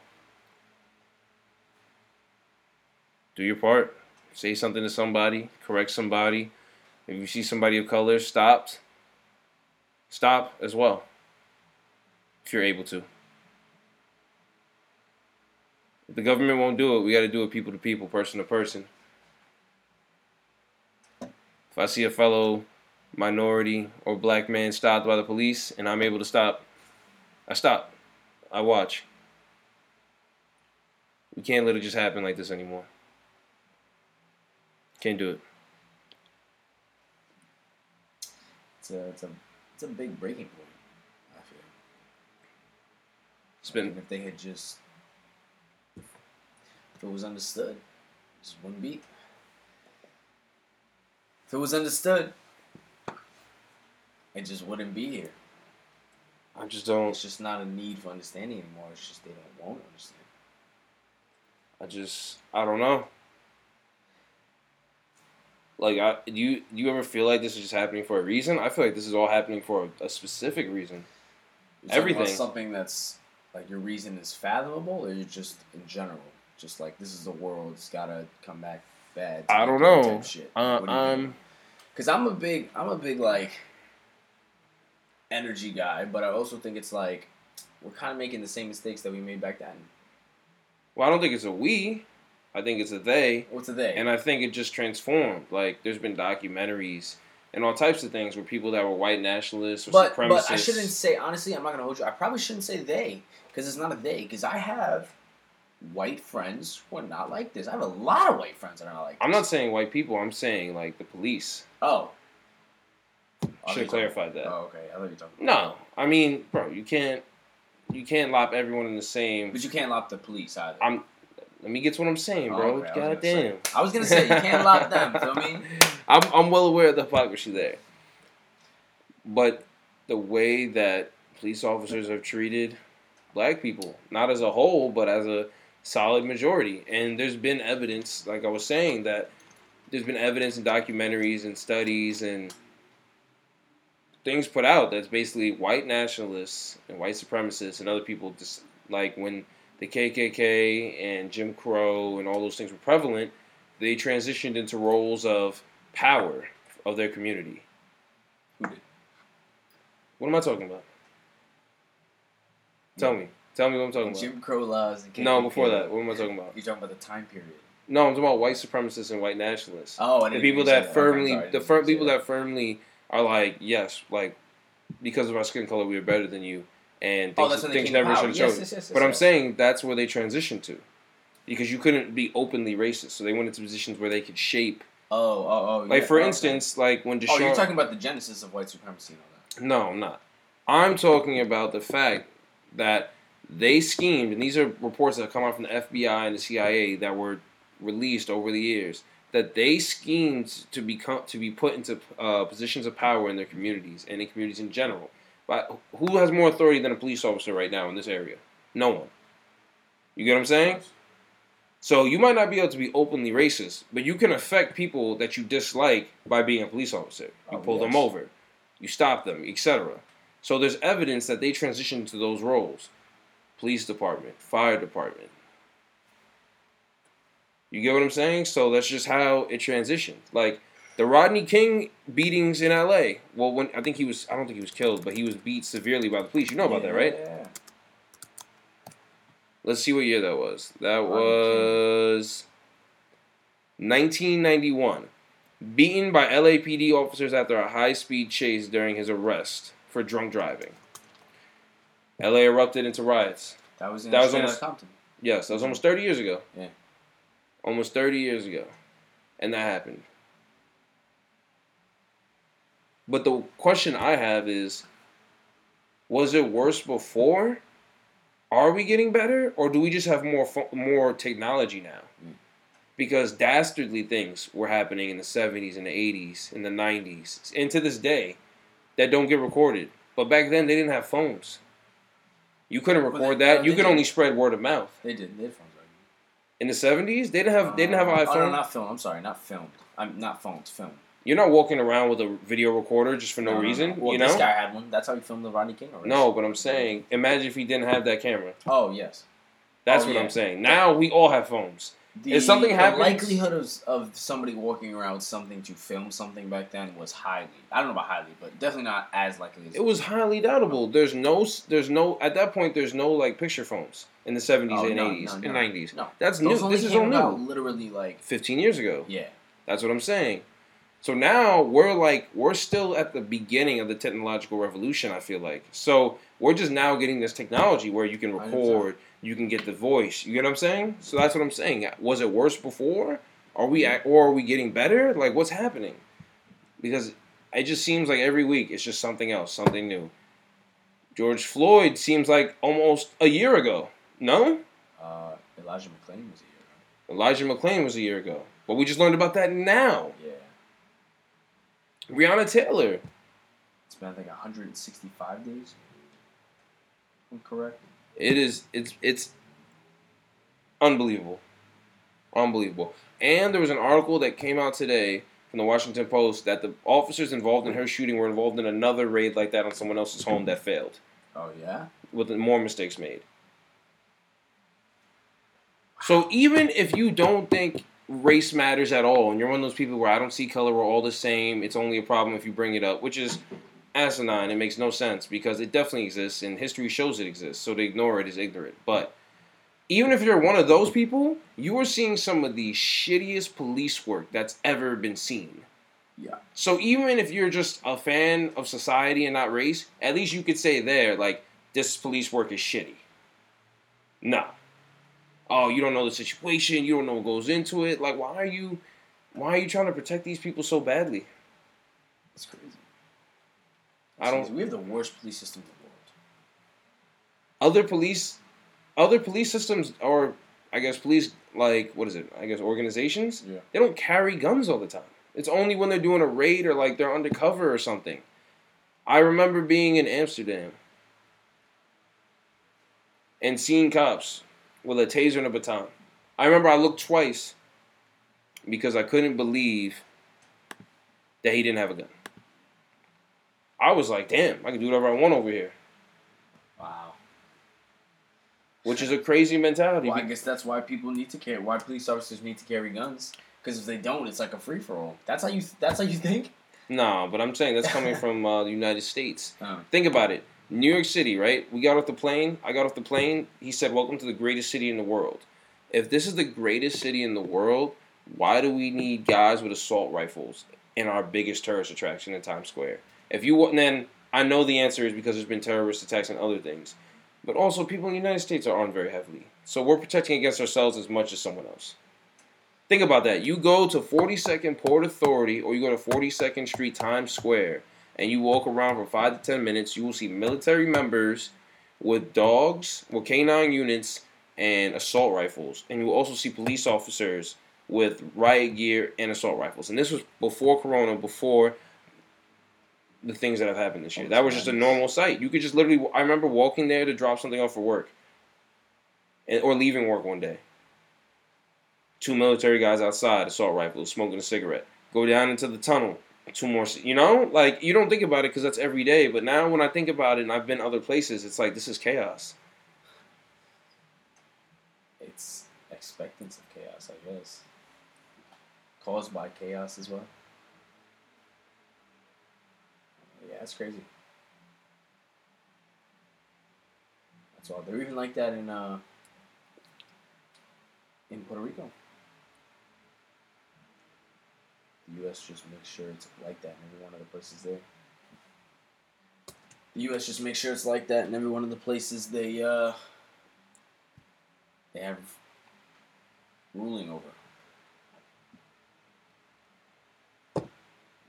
[SPEAKER 4] do your part. Say something to somebody. Correct somebody. If you see somebody of color stopped, stop as well if you're able to. If the government won't do it, we got to do it people to people, person to person. If I see a fellow minority or black man stopped by the police and I'm able to stop, I stop. I watch. We can't let it just happen like this anymore. Can't do it.
[SPEAKER 5] It's a it's a it's a big breaking point. I feel.
[SPEAKER 4] It's been
[SPEAKER 5] if they had just if it was understood, just one beat. If it was understood, it just wouldn't be here.
[SPEAKER 4] I just don't
[SPEAKER 5] It's just not a need for understanding anymore. It's just they don't want to understand.
[SPEAKER 4] I just I don't know. Like I do you do you ever feel like this is just happening for a reason? I feel like this is all happening for a, a specific reason.
[SPEAKER 5] You're
[SPEAKER 4] Everything.
[SPEAKER 5] something that's like your reason is fathomable, or you're just in general, just like this is the world. It's gotta come back bad.
[SPEAKER 4] I don't know.
[SPEAKER 5] Shit.
[SPEAKER 4] Uh,
[SPEAKER 5] do
[SPEAKER 4] um,
[SPEAKER 5] Because I'm a big, I'm a big like energy guy, but I also think it's like we're kind of making the same mistakes that we made back then.
[SPEAKER 4] well, I don't think it's a we. I think it's a they,
[SPEAKER 5] What's a they?
[SPEAKER 4] and I think it just transformed. Like there's been documentaries and all types of things where people that were white nationalists or
[SPEAKER 5] but
[SPEAKER 4] supremacists.
[SPEAKER 5] but I shouldn't say honestly. I'm not gonna hold you. I probably shouldn't say they because it's not a they. Because I have white friends who are not like this. I have a lot of white friends that are not like.
[SPEAKER 4] I'm not saying white people. I'm saying like the police.
[SPEAKER 5] Oh.
[SPEAKER 4] Should have clarified that.
[SPEAKER 5] Oh, okay. I thought you talking.
[SPEAKER 4] No, I mean, bro, you can't you can't lop everyone in the same.
[SPEAKER 5] But you can't lop the police either.
[SPEAKER 4] I'm. Let me get to what I'm saying,
[SPEAKER 5] Oh,
[SPEAKER 4] bro.
[SPEAKER 5] okay, I was gonna
[SPEAKER 4] God
[SPEAKER 5] say.
[SPEAKER 4] damn.
[SPEAKER 5] I was gonna say you can't lock them. Feel me?
[SPEAKER 4] I'm I'm well aware of the hypocrisy there, but the way that police officers have treated black people, not as a whole, but as a solid majority, and there's been evidence, like I was saying, that there's been evidence in documentaries and studies and things put out that's basically white nationalists and white supremacists and other people just like when the KKK and Jim Crow and all those things were prevalent, they transitioned into roles of power of their community.
[SPEAKER 5] Who did?
[SPEAKER 4] What am I talking about? Tell me. Tell me what I'm talking about.
[SPEAKER 5] Jim Crow laws. And KKK.
[SPEAKER 4] No, before that, what am I talking about?
[SPEAKER 5] You're talking about the time period.
[SPEAKER 4] No, I'm talking about white supremacists and white nationalists.
[SPEAKER 5] Oh, I
[SPEAKER 4] the people that
[SPEAKER 5] Okay,
[SPEAKER 4] firmly,
[SPEAKER 5] I
[SPEAKER 4] the fir- people that firmly are like, yes, like because of our skin color, we are better than you, and
[SPEAKER 5] Oh,
[SPEAKER 4] things,
[SPEAKER 5] that's
[SPEAKER 4] things never should have
[SPEAKER 5] Yes,
[SPEAKER 4] chosen.
[SPEAKER 5] yes, yes,
[SPEAKER 4] but I'm saying that's where they transitioned to, because you couldn't be openly racist, so they went into positions where they could shape.
[SPEAKER 5] Oh, oh, oh.
[SPEAKER 4] Like
[SPEAKER 5] yeah,
[SPEAKER 4] for
[SPEAKER 5] okay.
[SPEAKER 4] instance, like when Deshaun.
[SPEAKER 5] Oh, you're talking about the genesis of white supremacy and all that.
[SPEAKER 4] No, I'm not. I'm talking about the fact that they schemed, and these are reports that have come out from the FBI and the CIA that were released over the years, that they schemed to become to be put into uh, positions of power in their communities and in communities in general. But who has more authority than a police officer right now in this area? No one. You get what I'm saying? So you might not be able to be openly racist, but you can affect people that you dislike by being a police officer. You
[SPEAKER 5] Oh,
[SPEAKER 4] pull them over, you stop them, etc. So there's evidence that they transitioned to those roles. Police department, fire department. You get what I'm saying? So that's just how it transitioned. Like the Rodney King beatings in LA. Well, when I think he was I don't think he was killed, but he was beat severely by the police. You know about that, right?
[SPEAKER 5] Yeah.
[SPEAKER 4] Let's see what year that was. That was 1991. Beaten by LAPD officers after a high speed chase during his arrest for drunk driving. LA erupted into riots.
[SPEAKER 5] That was in
[SPEAKER 4] That was almost-
[SPEAKER 5] Compton.
[SPEAKER 4] Yes, that was almost 30 years ago.
[SPEAKER 5] Yeah.
[SPEAKER 4] Almost 30 years ago. And that happened. But the question I have is Was it worse before? Are we getting better, or do we just have more more technology now?
[SPEAKER 5] Mm.
[SPEAKER 4] Because dastardly things were happening in the '70s and the '80s and the '90s, and to this day, that don't get recorded. But back then, they didn't have phones. You couldn't
[SPEAKER 5] Well,
[SPEAKER 4] record
[SPEAKER 5] they-
[SPEAKER 4] that.
[SPEAKER 5] no,
[SPEAKER 4] you could
[SPEAKER 5] did.
[SPEAKER 4] only spread word of mouth.
[SPEAKER 5] They did. They had phones already.
[SPEAKER 4] In the '70s, they didn't have they didn't have
[SPEAKER 5] Uh,
[SPEAKER 4] iPhone.
[SPEAKER 5] Oh no, not film. I'm sorry, not filmed. I'm not phones. Film.
[SPEAKER 4] You're not walking around with a video recorder just for no, reason.
[SPEAKER 5] Well,
[SPEAKER 4] you
[SPEAKER 5] this
[SPEAKER 4] know?
[SPEAKER 5] guy had one. That's how he filmed the Rodney King.
[SPEAKER 4] No, but I'm saying, imagine if he didn't have that camera.
[SPEAKER 5] Oh yes.
[SPEAKER 4] That's
[SPEAKER 5] Oh,
[SPEAKER 4] what
[SPEAKER 5] yeah.
[SPEAKER 4] I'm saying. Now we all have phones.
[SPEAKER 5] The,
[SPEAKER 4] If something
[SPEAKER 5] the
[SPEAKER 4] happens-
[SPEAKER 5] likelihood of, of somebody walking around with something to film something back then was highly. I don't know about highly, but definitely not as likely as
[SPEAKER 4] It was highly doubtable. There's no, there's no. At that point, there's no like picture phones in the 70s
[SPEAKER 5] Oh,
[SPEAKER 4] and
[SPEAKER 5] no,
[SPEAKER 4] 80s
[SPEAKER 5] no,
[SPEAKER 4] and 90s.
[SPEAKER 5] No,
[SPEAKER 4] That's
[SPEAKER 5] Those
[SPEAKER 4] new. This is all new.
[SPEAKER 5] literally like
[SPEAKER 4] 15 years ago.
[SPEAKER 5] yeah.
[SPEAKER 4] That's what I'm saying. So now we're like we're still at the beginning of the technological revolution. I feel like so we're just now getting this technology where you can record, you can get the voice. You get what I'm saying? So that's what I'm saying. Was it worse before? Are we at, or are we getting better? Like what's happening? Because it just seems like every week it's just something else, something new. George Floyd seems like almost a year ago. No,
[SPEAKER 5] Uh, Elijah McClain was a year ago.
[SPEAKER 4] Elijah McClain was a year ago, but we just learned about that now.
[SPEAKER 5] Yeah.
[SPEAKER 4] Breonna Taylor.
[SPEAKER 5] It's been I think 165 days. I'm correct.
[SPEAKER 4] It is it's it's unbelievable. Unbelievable. And there was an article that came out today from the Washington Post that the officers involved in her shooting were involved in another raid like that on someone else's home that failed
[SPEAKER 5] Oh yeah.
[SPEAKER 4] with more mistakes made. So even if you don't think race matters at all, and you're one of those people where I don't see color, we're all the same, it's only a problem if you bring it up, which is asinine. It makes no sense because it definitely exists, and history shows it exists. So to ignore it is ignorant. But even if you're one of those people, you are seeing some of the shittiest police work that's ever been seen.
[SPEAKER 5] Yeah.
[SPEAKER 4] So even if you're just a fan of society and not race, at least you could say there, like, this police work is shitty. No. Oh, you don't know the situation, you don't know what goes into it. Like, why are you why are you trying to protect these people so badly?
[SPEAKER 5] It's crazy.
[SPEAKER 4] I don't.
[SPEAKER 5] We have the worst police system in the world.
[SPEAKER 4] other police other police systems or I guess police like what is it? I guess organizations,
[SPEAKER 5] Yeah.
[SPEAKER 4] they don't carry guns all the time. It's only when they're doing a raid or like they're undercover or something. I remember being in Amsterdam and seeing cops with a taser and a baton. I remember I looked twice because I couldn't believe that he didn't have a gun. I was like, damn, I can do whatever I want over here.
[SPEAKER 5] Wow.
[SPEAKER 4] Which is a crazy mentality.
[SPEAKER 5] Well, I guess that's why people need to carry. Why police officers need to carry guns? Because if they don't, it's like a free for all. That's how you. That's how you think.
[SPEAKER 4] No, but I'm saying that's coming from uh, the United States.
[SPEAKER 5] Oh.
[SPEAKER 4] Think about it. New York City, right? We got off the plane. I got off the plane. He said, "Welcome to the greatest city in the world." If this is the greatest city in the world, why do we need guys with assault rifles in our biggest tourist attraction in Times Square? If you wa- then, I know the answer is because there's been terrorist attacks and other things, but also people in the United States are armed very heavily, so we're protecting against ourselves as much as someone else. Think about that. You go to 42nd Port Authority or you go to 42nd Street Times Square and you walk around for five to 10 minutes, you will see military members with dogs, with canine units, and assault rifles. And you will also see police officers with riot gear and assault rifles. And this was before Corona, before the things that have happened this year. That was just a normal sight. You could just literally, I remember walking there to drop something off for work and, or leaving work one day two military guys outside, assault rifles, smoking a cigarette. Go down into the tunnel, two more. You know, like you don't think about it because that's every day. But now when I think about it, and I've been other places, it's like this is chaos.
[SPEAKER 5] It's expectance of chaos, I guess. Caused by chaos as well. Yeah, it's crazy. That's all. They're even like that in uh in Puerto Rico. The U.S. just makes sure it's like that in every one of the places there. The U.S. just makes sure it's like that in every one of the places they uh they have ruling over.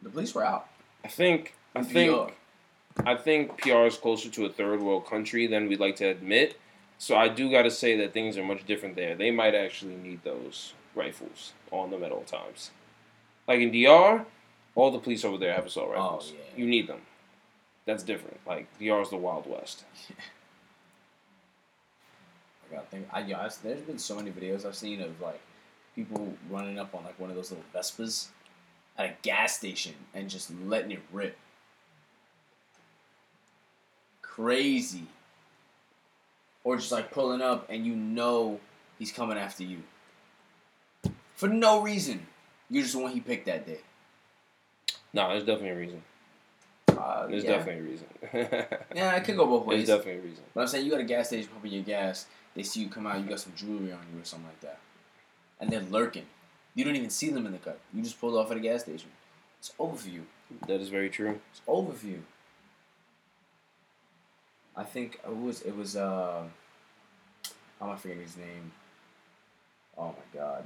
[SPEAKER 5] The police were out.
[SPEAKER 4] I think. I
[SPEAKER 5] in
[SPEAKER 4] think. I think PR is closer to a third world country than we'd like to admit. So I do got to say that things are much different there. They might actually need those rifles on them at all times. Like in DR, all the police over there have assault
[SPEAKER 5] Oh,
[SPEAKER 4] rifles.
[SPEAKER 5] yeah.
[SPEAKER 4] You need them. That's different. Like DR is the Wild West.
[SPEAKER 5] I gotta think. I, yeah, I, there's been so many videos I've seen of like people running up on like one of those little Vespas at a gas station and just letting it rip. Crazy. Or just like pulling up and you know he's coming after you. For no reason. You're just the one he picked that day.
[SPEAKER 4] No, there's definitely a reason.
[SPEAKER 5] Uh,
[SPEAKER 4] There's
[SPEAKER 5] yeah.
[SPEAKER 4] definitely a reason.
[SPEAKER 5] Yeah, it could go both ways.
[SPEAKER 4] There's definitely a reason.
[SPEAKER 5] But I'm saying you got a gas station pumping your gas. They see you come out, you got some jewelry on you or something like that, and they're lurking. You don't even see them in the cut. You just pulled off at a gas station. It's over for you.
[SPEAKER 4] That is very true.
[SPEAKER 5] It's over for you. I think it was it was uh how am I forgetting his name? Oh my god.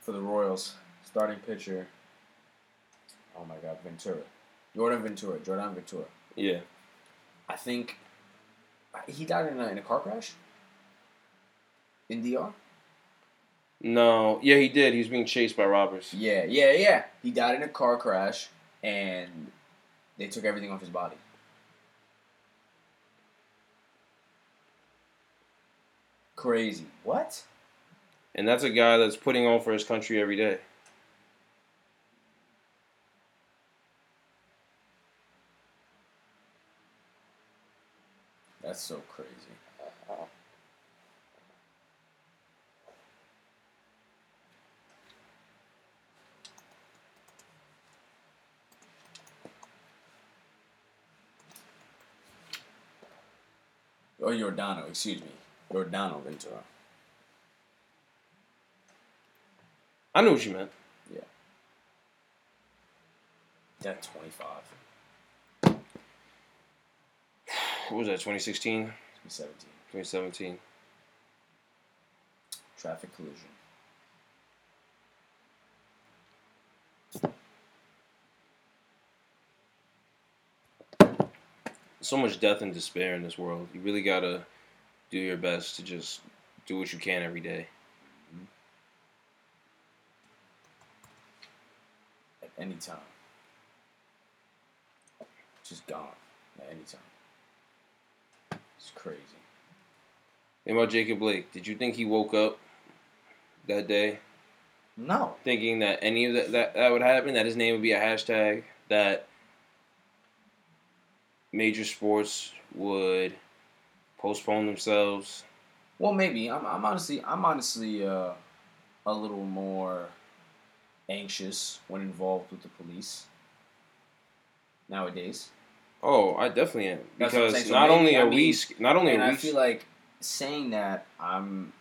[SPEAKER 5] For the Royals, starting pitcher. Oh my god, Ventura. Jordan Ventura. Jordan Ventura.
[SPEAKER 4] Yeah.
[SPEAKER 5] I think uh, he died in a, in a car crash in DR.
[SPEAKER 4] No. Yeah, he did. He was being chased by robbers.
[SPEAKER 5] Yeah, yeah, yeah. He died in a car crash, and they took everything off his body. Crazy. What?
[SPEAKER 4] And that's a guy that's putting on for his country every day.
[SPEAKER 5] That's so crazy. Or Yordano, excuse me. Yordano Ventura.
[SPEAKER 4] I knew what you meant.
[SPEAKER 5] Yeah, 25.
[SPEAKER 4] What was that, 2016?
[SPEAKER 5] 2017.
[SPEAKER 4] 2017?
[SPEAKER 5] Traffic collision.
[SPEAKER 4] So much death and despair in this world. You really gotta do your best to just do what you can every day.
[SPEAKER 5] At any time. Just gone. At any time. It's crazy.
[SPEAKER 4] And about Jacob Blake, did you think he woke up that day
[SPEAKER 5] No.
[SPEAKER 4] thinking that any of that, that that would happen, that his name would be a hashtag, that major sports would postpone themselves?
[SPEAKER 5] Well, maybe. I'm, I'm honestly, I'm honestly uh, a little more anxious when involved with the police nowadays.
[SPEAKER 4] Oh, I definitely am
[SPEAKER 5] That's what I'm
[SPEAKER 4] because.
[SPEAKER 5] So
[SPEAKER 4] not
[SPEAKER 5] maybe-
[SPEAKER 4] only
[SPEAKER 5] I
[SPEAKER 4] are
[SPEAKER 5] mean-
[SPEAKER 4] we not only
[SPEAKER 5] and
[SPEAKER 4] are
[SPEAKER 5] I
[SPEAKER 4] we
[SPEAKER 5] feel like saying that I'm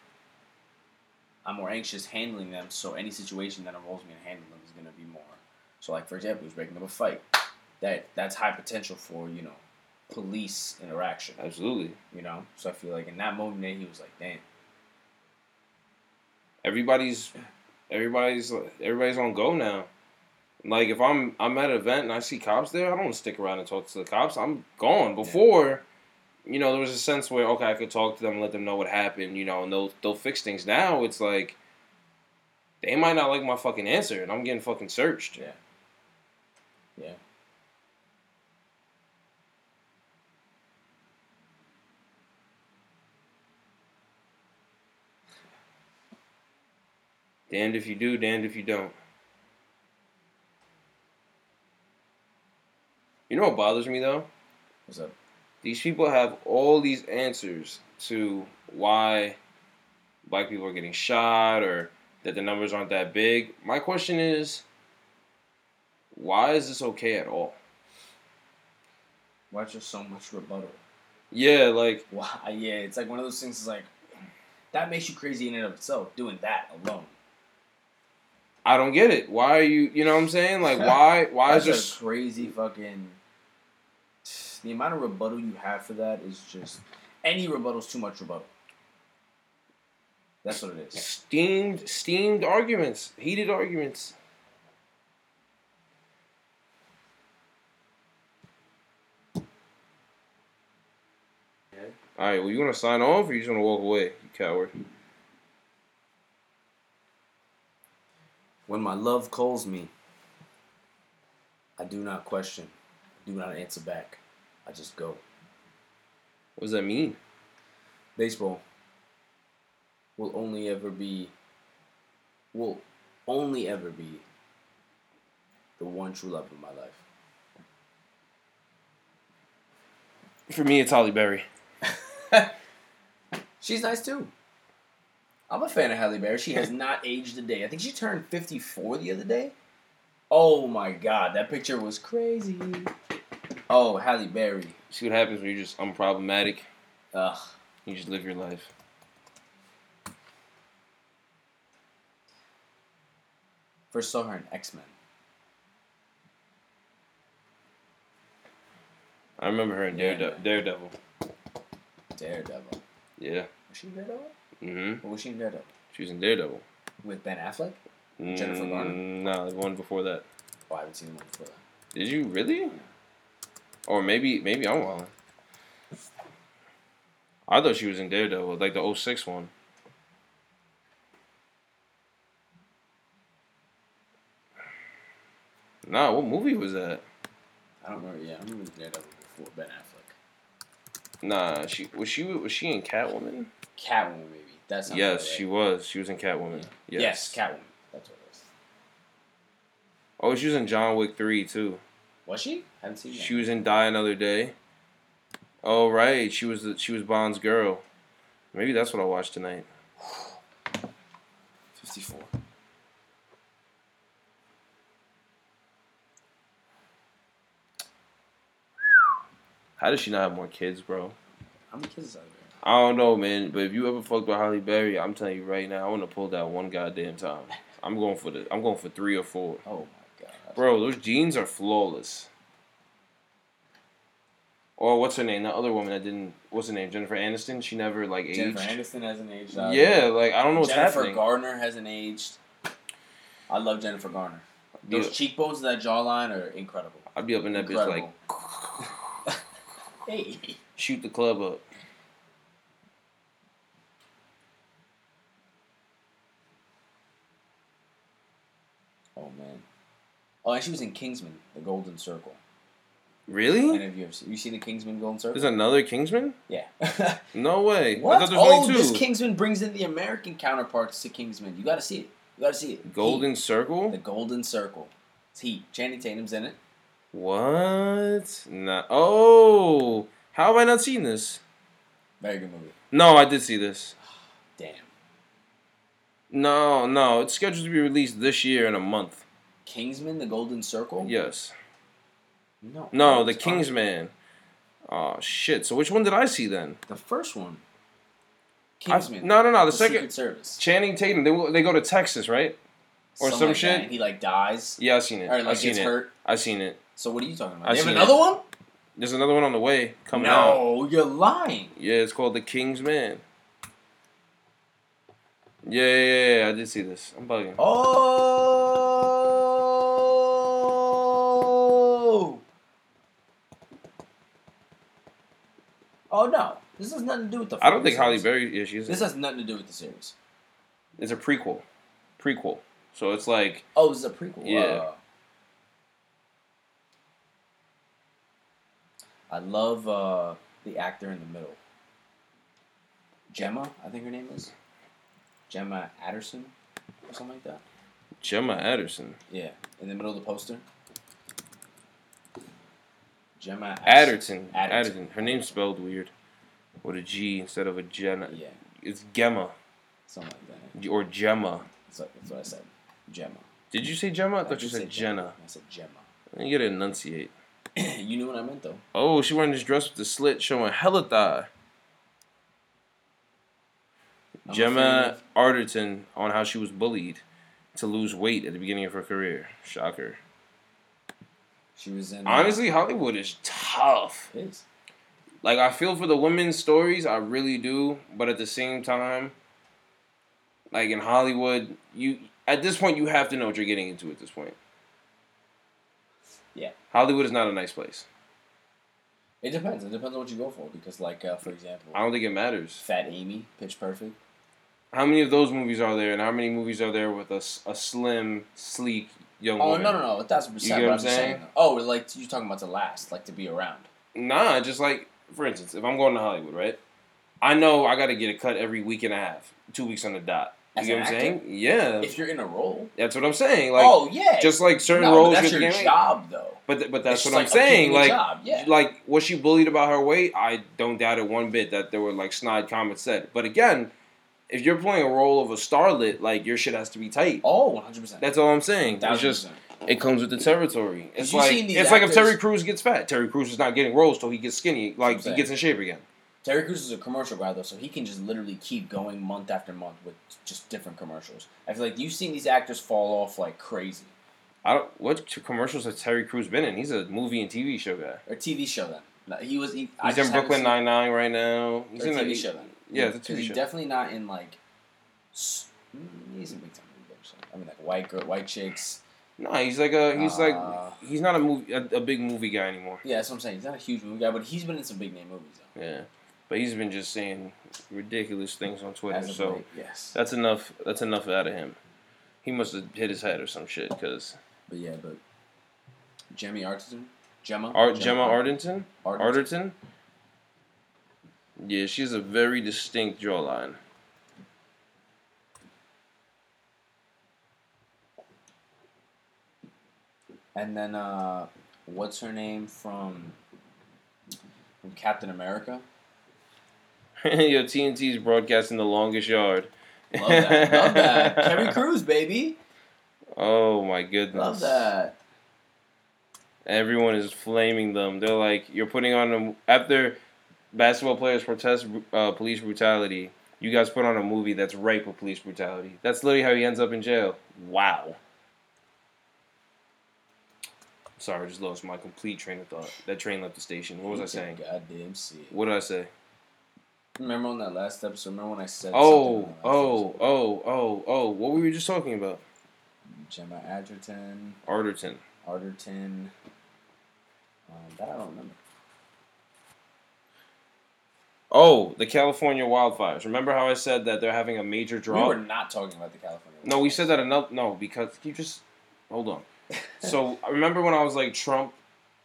[SPEAKER 5] I'm more anxious handling them. So any situation that involves me in handling them is gonna be more. So like for example, he's breaking up a fight. That that's high potential for you know police interaction.
[SPEAKER 4] absolutely
[SPEAKER 5] You know, so I feel like in that moment he was like, damn.
[SPEAKER 4] everybody's everybody's everybody's on go now. Like if I'm I'm at an event and I see cops there, I don't want to stick around and talk to the cops. I'm gone. Before, you know, there was a sense where okay, I could talk to them and let them know what happened, you know, and they'll they'll fix things. Now it's like they might not like my fucking answer, and I'm getting fucking searched.
[SPEAKER 5] Yeah. Yeah.
[SPEAKER 4] Damned if you do, damned if you don't. You know what bothers me though?
[SPEAKER 5] What's up?
[SPEAKER 4] these people have all these answers to why black people are getting shot or that the numbers aren't that big. My question is, why is this okay at all?
[SPEAKER 5] Why just so much rebuttal?
[SPEAKER 4] Yeah, like
[SPEAKER 5] Why? Yeah, it's like one of those things. Is like that makes you crazy in and of itself. Doing that alone.
[SPEAKER 4] I don't get it. Why are you? You know what I'm saying? Like why? Why is this?
[SPEAKER 5] crazy fucking. The amount of rebuttal you have for that is just any rebuttal's too much rebuttal. That's what it is.
[SPEAKER 4] Steamed, steamed arguments, heated arguments. All right. Well, you to sign off, or you just to walk away? You coward.
[SPEAKER 5] When my love calls me, I do not question, do not answer back. I just go.
[SPEAKER 4] What does that mean?
[SPEAKER 5] Baseball will only ever be, will only ever be the one true love of my life.
[SPEAKER 4] For me, it's Halle Berry.
[SPEAKER 5] She's nice too. I'm a fan of Halle Berry. She has not aged a day. I think she turned 54 the other day. Oh my god, that picture was crazy. Oh, Halle Berry.
[SPEAKER 4] See what happens when you're just unproblematic.
[SPEAKER 5] Ugh.
[SPEAKER 4] You just live your life.
[SPEAKER 5] First saw her in X Men.
[SPEAKER 4] I remember her in
[SPEAKER 5] Yeah,
[SPEAKER 4] Daredevil.
[SPEAKER 5] Daredevil.
[SPEAKER 4] Yeah.
[SPEAKER 5] Was she in Daredevil?
[SPEAKER 4] Mm-hmm.
[SPEAKER 5] Or was she in Daredevil?
[SPEAKER 4] She was in Daredevil.
[SPEAKER 5] With Ben Affleck? Jennifer Garner?
[SPEAKER 4] Mm, No, the one before that.
[SPEAKER 5] Oh, I haven't seen the one before that.
[SPEAKER 4] Did you really? Or maybe maybe I'm wrong. I thought she was in Daredevil, like the 06 one. Nah, what movie was that?
[SPEAKER 5] I don't remember. Yeah, I remember Daredevil before Ben Affleck.
[SPEAKER 4] Nah, she was she was she in Catwoman?
[SPEAKER 5] Catwoman, maybe. That's
[SPEAKER 4] Yes, she was. She was in Catwoman. Yes.
[SPEAKER 5] Yes, Catwoman. That's what it was.
[SPEAKER 4] Oh, she was in John Wick 3 too.
[SPEAKER 5] Was she? haven't seen that.
[SPEAKER 4] She was in Die Another Day. Oh right, she was the, she was Bond's girl. Maybe that's what I'll watch tonight.
[SPEAKER 5] 54.
[SPEAKER 4] How does she not have more kids, bro?
[SPEAKER 5] How many kids is out there?
[SPEAKER 4] I don't know, man. But if you ever fucked with Halle Berry, I'm telling you right now, I want to pull that one goddamn time. I'm going for the. I'm going for three or four,
[SPEAKER 5] Oh.
[SPEAKER 4] Bro. Those jeans are flawless. Or what's her name? That other woman that didn't. What's her name? Jennifer Aniston. She never like aged.
[SPEAKER 5] Jennifer Aniston hasn't aged. either.
[SPEAKER 4] Yeah, like I don't know what's
[SPEAKER 5] Jennifer
[SPEAKER 4] happening.
[SPEAKER 5] Garner hasn't aged. I love Jennifer Garner. Those
[SPEAKER 4] Yeah.
[SPEAKER 5] cheekbones, and that jawline are incredible.
[SPEAKER 4] I'd be up in that bitch like
[SPEAKER 5] Hey.
[SPEAKER 4] shoot the club up.
[SPEAKER 5] Oh man. Oh, and she was in Kingsman, The Golden Circle.
[SPEAKER 4] Really?
[SPEAKER 5] Any of you ever seen, you seen the Kingsman Golden Circle?
[SPEAKER 4] There's another Kingsman?
[SPEAKER 5] yeah.
[SPEAKER 4] No way.
[SPEAKER 5] What? Oh,
[SPEAKER 4] only
[SPEAKER 5] this. Kingsman brings in the American counterparts to Kingsman. You got to see it. You got to see it.
[SPEAKER 4] Golden
[SPEAKER 5] Heat.
[SPEAKER 4] Circle?
[SPEAKER 5] The Golden Circle. It's Heat. Channing Tatum's in it.
[SPEAKER 4] What? Nah. Oh, how have I not seen this?
[SPEAKER 5] Very good movie.
[SPEAKER 4] No, I did see this.
[SPEAKER 5] Damn.
[SPEAKER 4] No, no, it's scheduled to be released this year in a month.
[SPEAKER 5] Kingsman, The Golden Circle.
[SPEAKER 4] Yes.
[SPEAKER 5] No.
[SPEAKER 4] No, oh,
[SPEAKER 5] the
[SPEAKER 4] Kingsman. Oh shit. So which one did I see then?
[SPEAKER 5] The first one.
[SPEAKER 4] I-
[SPEAKER 5] Kingsman.
[SPEAKER 4] no, no, no. The
[SPEAKER 5] Secret
[SPEAKER 4] second
[SPEAKER 5] Service.
[SPEAKER 4] Channing Tatum. They they go to Texas, right? or
[SPEAKER 5] Something
[SPEAKER 4] some
[SPEAKER 5] like
[SPEAKER 4] shit?
[SPEAKER 5] that, he like dies.
[SPEAKER 4] Yeah, I seen it.
[SPEAKER 5] Or
[SPEAKER 4] I
[SPEAKER 5] like
[SPEAKER 4] seen
[SPEAKER 5] gets
[SPEAKER 4] it.
[SPEAKER 5] hurt.
[SPEAKER 4] I seen it.
[SPEAKER 5] So what are you talking about?
[SPEAKER 4] I
[SPEAKER 5] have another
[SPEAKER 4] it.
[SPEAKER 5] one?
[SPEAKER 4] There's another one on the way coming out.
[SPEAKER 5] No, you're lying.
[SPEAKER 4] Yeah, it's called The King's Man. Yeah, yeah, yeah, yeah, I did see this. I'm bugging.
[SPEAKER 5] Oh. Oh no, this has nothing to do with the.
[SPEAKER 4] I don't think Halle
[SPEAKER 5] series.
[SPEAKER 4] Berry. Yeah, she's.
[SPEAKER 5] This has nothing to do with the series.
[SPEAKER 4] It's a prequel. Prequel. So it's like
[SPEAKER 5] Oh, this is a prequel.
[SPEAKER 4] Yeah.
[SPEAKER 5] Uh, I love uh, the actor in the middle. Gemma, I think her name is. Gemma Adderson, or something like that.
[SPEAKER 4] Gemma Adderson.
[SPEAKER 5] Yeah, in the middle of the poster. Gemma
[SPEAKER 4] Adderton.
[SPEAKER 5] Adderton.
[SPEAKER 4] Adderton. Her name's spelled weird. With a G instead of a Jenna.
[SPEAKER 5] Yeah,
[SPEAKER 4] It's Gemma.
[SPEAKER 5] something like that.
[SPEAKER 4] Or Gemma.
[SPEAKER 5] That's what, that's what I said. Gemma.
[SPEAKER 4] Did you say Gemma? I thought
[SPEAKER 5] did
[SPEAKER 4] you said
[SPEAKER 5] Gemma.
[SPEAKER 4] Jenna.
[SPEAKER 5] I said Gemma.
[SPEAKER 4] You gotta enunciate.
[SPEAKER 5] you knew what I meant though.
[SPEAKER 4] Oh, she wearing this dress with the slit showing hella thigh.
[SPEAKER 5] I'm
[SPEAKER 4] Gemma Arterton on how she was bullied to lose weight at the beginning of her career. Shocker.
[SPEAKER 5] She was in. uh,
[SPEAKER 4] Honestly, Hollywood is tough.
[SPEAKER 5] it is.
[SPEAKER 4] Like I feel for the women's stories, I really do. But at the same time, like in Hollywood, you at this point you have to know what you're getting into at this point.
[SPEAKER 5] Yeah.
[SPEAKER 4] Hollywood is not a nice place.
[SPEAKER 5] It depends. It depends on what you go for. Because, like, uh, for example,
[SPEAKER 4] I don't think it matters.
[SPEAKER 5] Fat Amy, Pitch Perfect.
[SPEAKER 4] How many of those movies are there, and how many movies are there with a slim, sleek young
[SPEAKER 5] Oh
[SPEAKER 4] woman?
[SPEAKER 5] no, no, no, a thousand percent.
[SPEAKER 4] get what
[SPEAKER 5] I'm
[SPEAKER 4] saying?
[SPEAKER 5] saying. Oh, like you're talking about to last, like to be around.
[SPEAKER 4] Nah, just like for instance, if I'm going to Hollywood, right? I know I got to get a cut every week and a half, two weeks on the dot. You
[SPEAKER 5] As
[SPEAKER 4] get what I'm
[SPEAKER 5] actor?
[SPEAKER 4] saying? Yeah,
[SPEAKER 5] If you're in a role.
[SPEAKER 4] that's what I'm saying. Like,
[SPEAKER 5] oh yeah.
[SPEAKER 4] just like certain
[SPEAKER 5] no,
[SPEAKER 4] roles
[SPEAKER 5] that's your job though.
[SPEAKER 4] But th- but that's
[SPEAKER 5] It's
[SPEAKER 4] what I'm
[SPEAKER 5] like
[SPEAKER 4] saying. Like
[SPEAKER 5] yeah.
[SPEAKER 4] like was she bullied about her weight? I don't doubt it one bit that there were like snide comments said. But again, if you're playing a role of a starlet, like your shit has to be tight.
[SPEAKER 5] Oh, 100 percent.
[SPEAKER 4] That's all I'm saying. It's just it comes with the territory. It's like it's like if Terry Crews gets fat. Terry Crews is not getting roles till he gets skinny. Like he gets in shape again.
[SPEAKER 5] Terry Crews is a commercial guy though, so he can just literally keep going month after month with just different commercials. I feel like you've seen these actors fall off like crazy.
[SPEAKER 4] I don't. What commercials has Terry Crews been in? He's a movie and TV show guy.
[SPEAKER 5] Or TV show then. He was. He,
[SPEAKER 4] He's in Brooklyn Nine Nine right now. He's in
[SPEAKER 5] TV
[SPEAKER 4] a
[SPEAKER 5] show then.
[SPEAKER 4] Yeah, it's a TV
[SPEAKER 5] he's
[SPEAKER 4] show.
[SPEAKER 5] definitely not in like. s- mm, He's in big time movie. I mean, like white girl, white chicks.
[SPEAKER 4] No, he's like a. He's
[SPEAKER 5] Uh,
[SPEAKER 4] like. He's not a movie. A, a big movie guy anymore.
[SPEAKER 5] Yeah, that's what I'm saying. He's not a huge movie guy, but he's been in some big name movies though.
[SPEAKER 4] Yeah, but he's been just saying ridiculous things on Twitter.
[SPEAKER 5] As of
[SPEAKER 4] So
[SPEAKER 5] late, yes.
[SPEAKER 4] that's enough. That's enough out of him. He must have hit his head or some shit. Cause
[SPEAKER 5] But yeah, but Gemmy Arterton, Gemma,
[SPEAKER 4] Art Gemma Ardenton,
[SPEAKER 5] Arterton.
[SPEAKER 4] Arterton. Yeah, she's a very distinct jawline.
[SPEAKER 5] And then uh, what's her name from from Captain America?
[SPEAKER 4] Yo, TNT's broadcasting the longest yard.
[SPEAKER 5] Love that. Love that. Terry Crews, baby.
[SPEAKER 4] Oh my goodness.
[SPEAKER 5] Love that.
[SPEAKER 4] Everyone is flaming them. They're like, you're putting on a after basketball players protest uh, police brutality. You guys put on a movie that's rape with police brutality. That's literally how he ends up in jail. Wow. Sorry, I just lost my complete train of thought. That train left the station. What was I saying?
[SPEAKER 5] Goddamn see.
[SPEAKER 4] What did I say?
[SPEAKER 5] Remember on that last episode? Remember when I said?
[SPEAKER 4] Oh,
[SPEAKER 5] something on that last
[SPEAKER 4] oh,
[SPEAKER 5] episode?
[SPEAKER 4] oh, oh, oh. What were we just talking about?
[SPEAKER 5] Gemma Adgerton,
[SPEAKER 4] Arterton.
[SPEAKER 5] Arterton. Um, that I don't remember.
[SPEAKER 4] Oh, the California wildfires. Remember how I said that they're having a major drought?
[SPEAKER 5] We were not talking about the California.
[SPEAKER 4] No, we said that enough. No, because you just hold on. So I remember when I was like Trump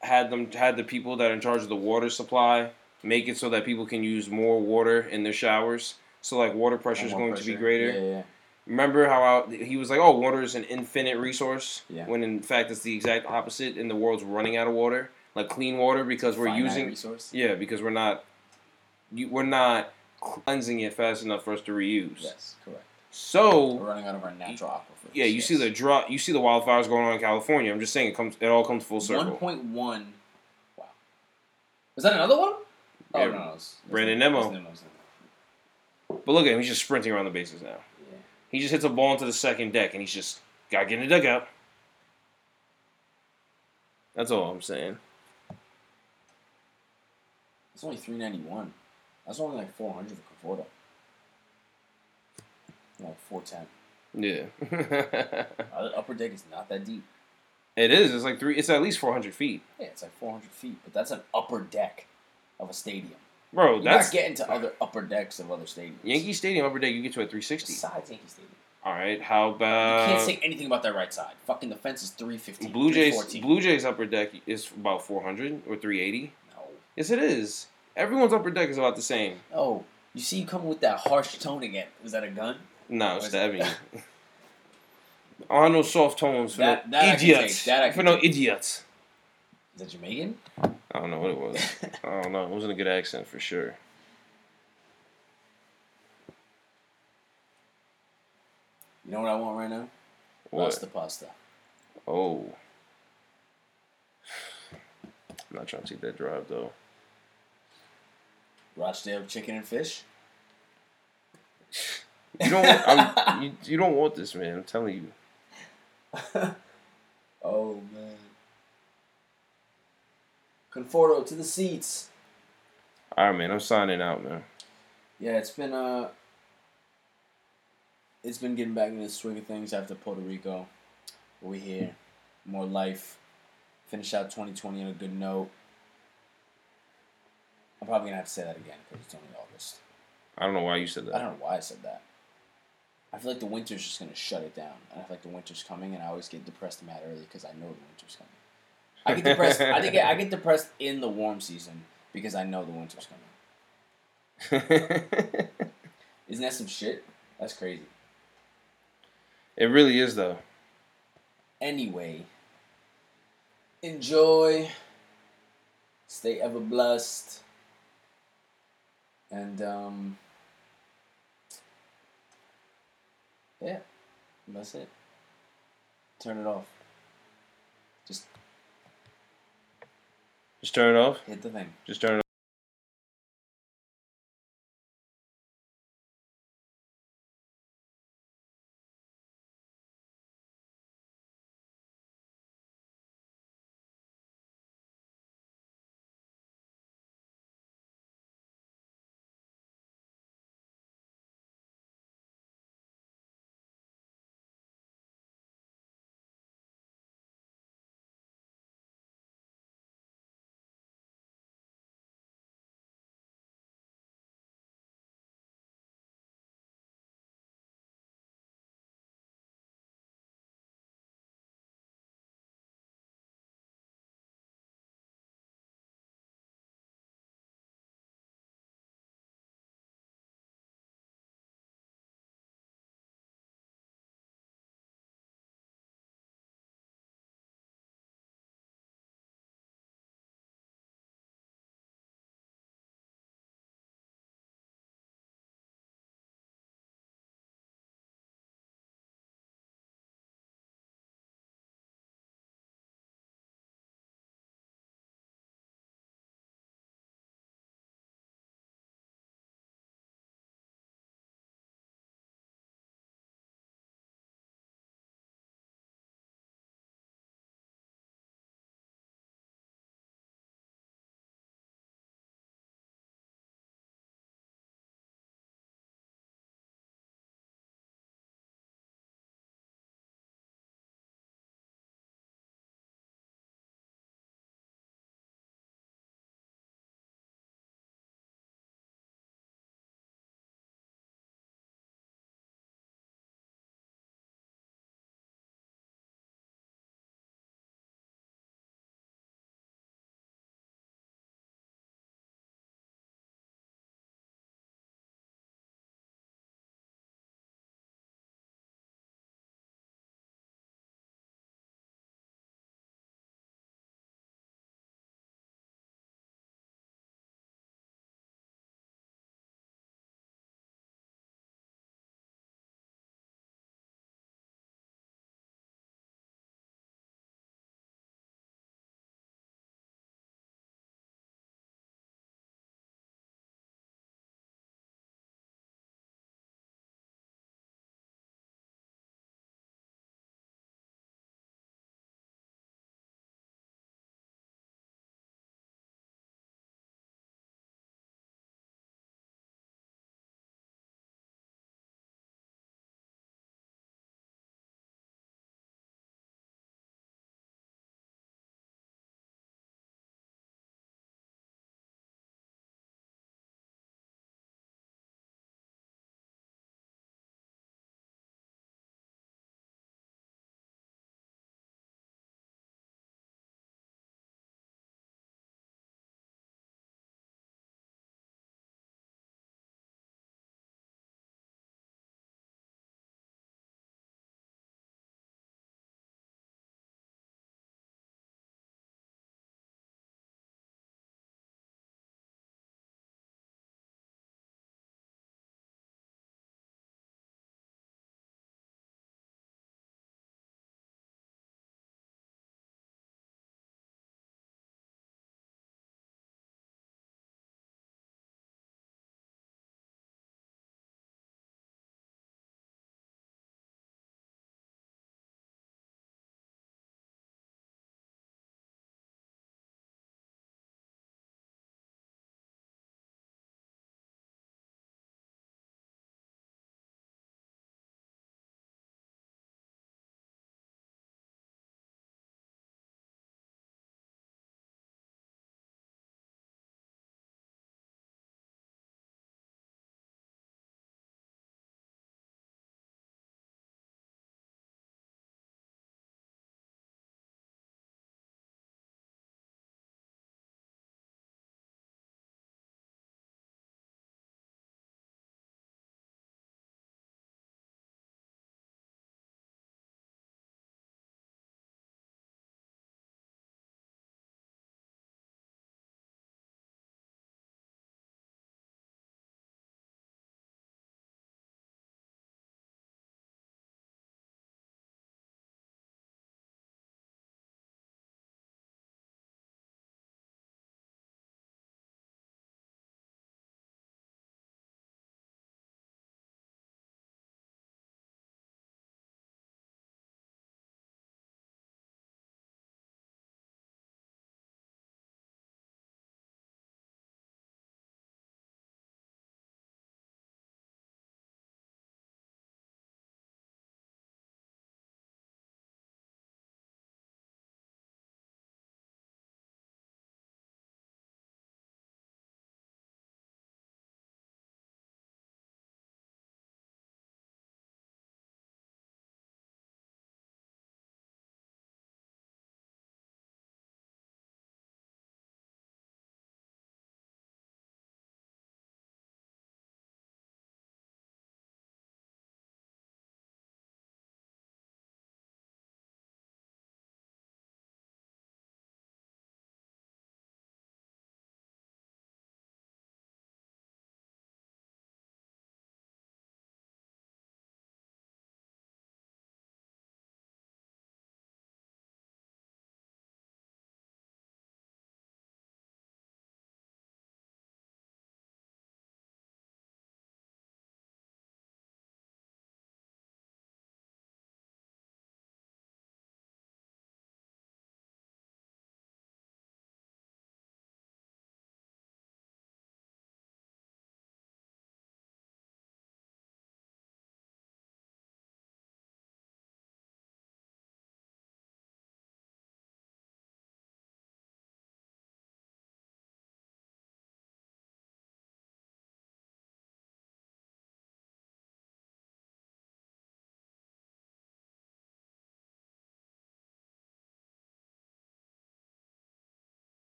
[SPEAKER 4] had them had the people that are in charge of the water supply make it so that people can use more water in their showers. So like water pressure is going to be greater.
[SPEAKER 5] Yeah, yeah.
[SPEAKER 4] Remember how I, he was like, "Oh, water is an infinite resource,"
[SPEAKER 5] Yeah.
[SPEAKER 4] when in fact it's the exact opposite, and the world's running out of water, like clean water, because we're
[SPEAKER 5] Finite
[SPEAKER 4] using
[SPEAKER 5] resource.
[SPEAKER 4] yeah, because we're not you, we're not cleansing it fast enough for us to reuse.
[SPEAKER 5] Yes, correct.
[SPEAKER 4] So
[SPEAKER 5] We're running out of our natural aquifers.
[SPEAKER 4] yeah, you
[SPEAKER 5] yes.
[SPEAKER 4] see the drought, you see the wildfires going on in California. I'm just saying it comes, it all comes full circle.
[SPEAKER 5] One point one. Wow. Was that another one? Oh
[SPEAKER 4] Yeah,
[SPEAKER 5] no, no, it was-
[SPEAKER 4] Brandon
[SPEAKER 5] Nimmo,
[SPEAKER 4] Nimmo.
[SPEAKER 5] it was Nimmo, it was Nimmo.
[SPEAKER 4] But look at him, he's just sprinting around the bases now.
[SPEAKER 5] Yeah.
[SPEAKER 4] He just hits a ball into the second deck, and he's just got to get in the dugout. That's all I'm saying.
[SPEAKER 5] It's only three ninety one. That's only like four hundred for Conforto. Like four ten.
[SPEAKER 4] Yeah, uh,
[SPEAKER 5] The upper deck is not that deep.
[SPEAKER 4] it is. It's like three. It's at least 400 feet,
[SPEAKER 5] Yeah, it's like four hundred feet, but that's an upper deck of a stadium.
[SPEAKER 4] bro.
[SPEAKER 5] You're
[SPEAKER 4] That's
[SPEAKER 5] not getting to other upper decks of other stadiums.
[SPEAKER 4] Yankee Stadium upper deck. You get to a 360.
[SPEAKER 5] Besides Yankee Stadium.
[SPEAKER 4] All right, how about?
[SPEAKER 5] You can't say anything about that right side. Fucking the fence is three fifteen.
[SPEAKER 4] Blue Jays? Blue Jays upper deck is about 400 or 380.
[SPEAKER 5] No.
[SPEAKER 4] Yes, it is. Everyone's upper deck is about the same.
[SPEAKER 5] Oh, you see you coming with that harsh tone again. Was that a gun?
[SPEAKER 4] No,
[SPEAKER 5] is
[SPEAKER 4] stabbing
[SPEAKER 5] it-
[SPEAKER 4] you. I don't know soft tones for
[SPEAKER 5] That-
[SPEAKER 4] no
[SPEAKER 5] that I can
[SPEAKER 4] idiots.
[SPEAKER 5] take, that I
[SPEAKER 4] for
[SPEAKER 5] can
[SPEAKER 4] no idiots.
[SPEAKER 5] Is that Jamaican?
[SPEAKER 4] I don't know what it was. I don't know. It wasn't a good accent for sure.
[SPEAKER 5] You know what I want right now?
[SPEAKER 4] What?
[SPEAKER 5] Pasta pasta.
[SPEAKER 4] Oh. I'm not trying to take that drive though.
[SPEAKER 5] Rochdale chicken and fish.
[SPEAKER 4] You don't. Want, I'm, you, you don't want this, man. I'm telling you.
[SPEAKER 5] Oh man. Conforto to the seats.
[SPEAKER 4] All right, man. I'm signing out, man.
[SPEAKER 5] Yeah, it's been uh it's been getting back into the swing of things after Puerto Rico. We're here. More life. Finish out 2020 on a good note. I'm probably gonna have to say that again because it's only August.
[SPEAKER 4] I don't know why you said that.
[SPEAKER 5] I don't know why I said that. I feel like the winter's just gonna shut it down, and I feel like the winter's coming, and I always get depressed mad early because I know the winter's coming. I get depressed. I think I get depressed in the warm season because I know the winter's coming. Isn't that some shit? That's crazy.
[SPEAKER 4] it really is though.
[SPEAKER 5] Anyway, enjoy. Stay ever blessed. And um Yeah, that's it. Turn it off. Just
[SPEAKER 4] Just turn it off.
[SPEAKER 5] hit the thing.
[SPEAKER 4] Just turn it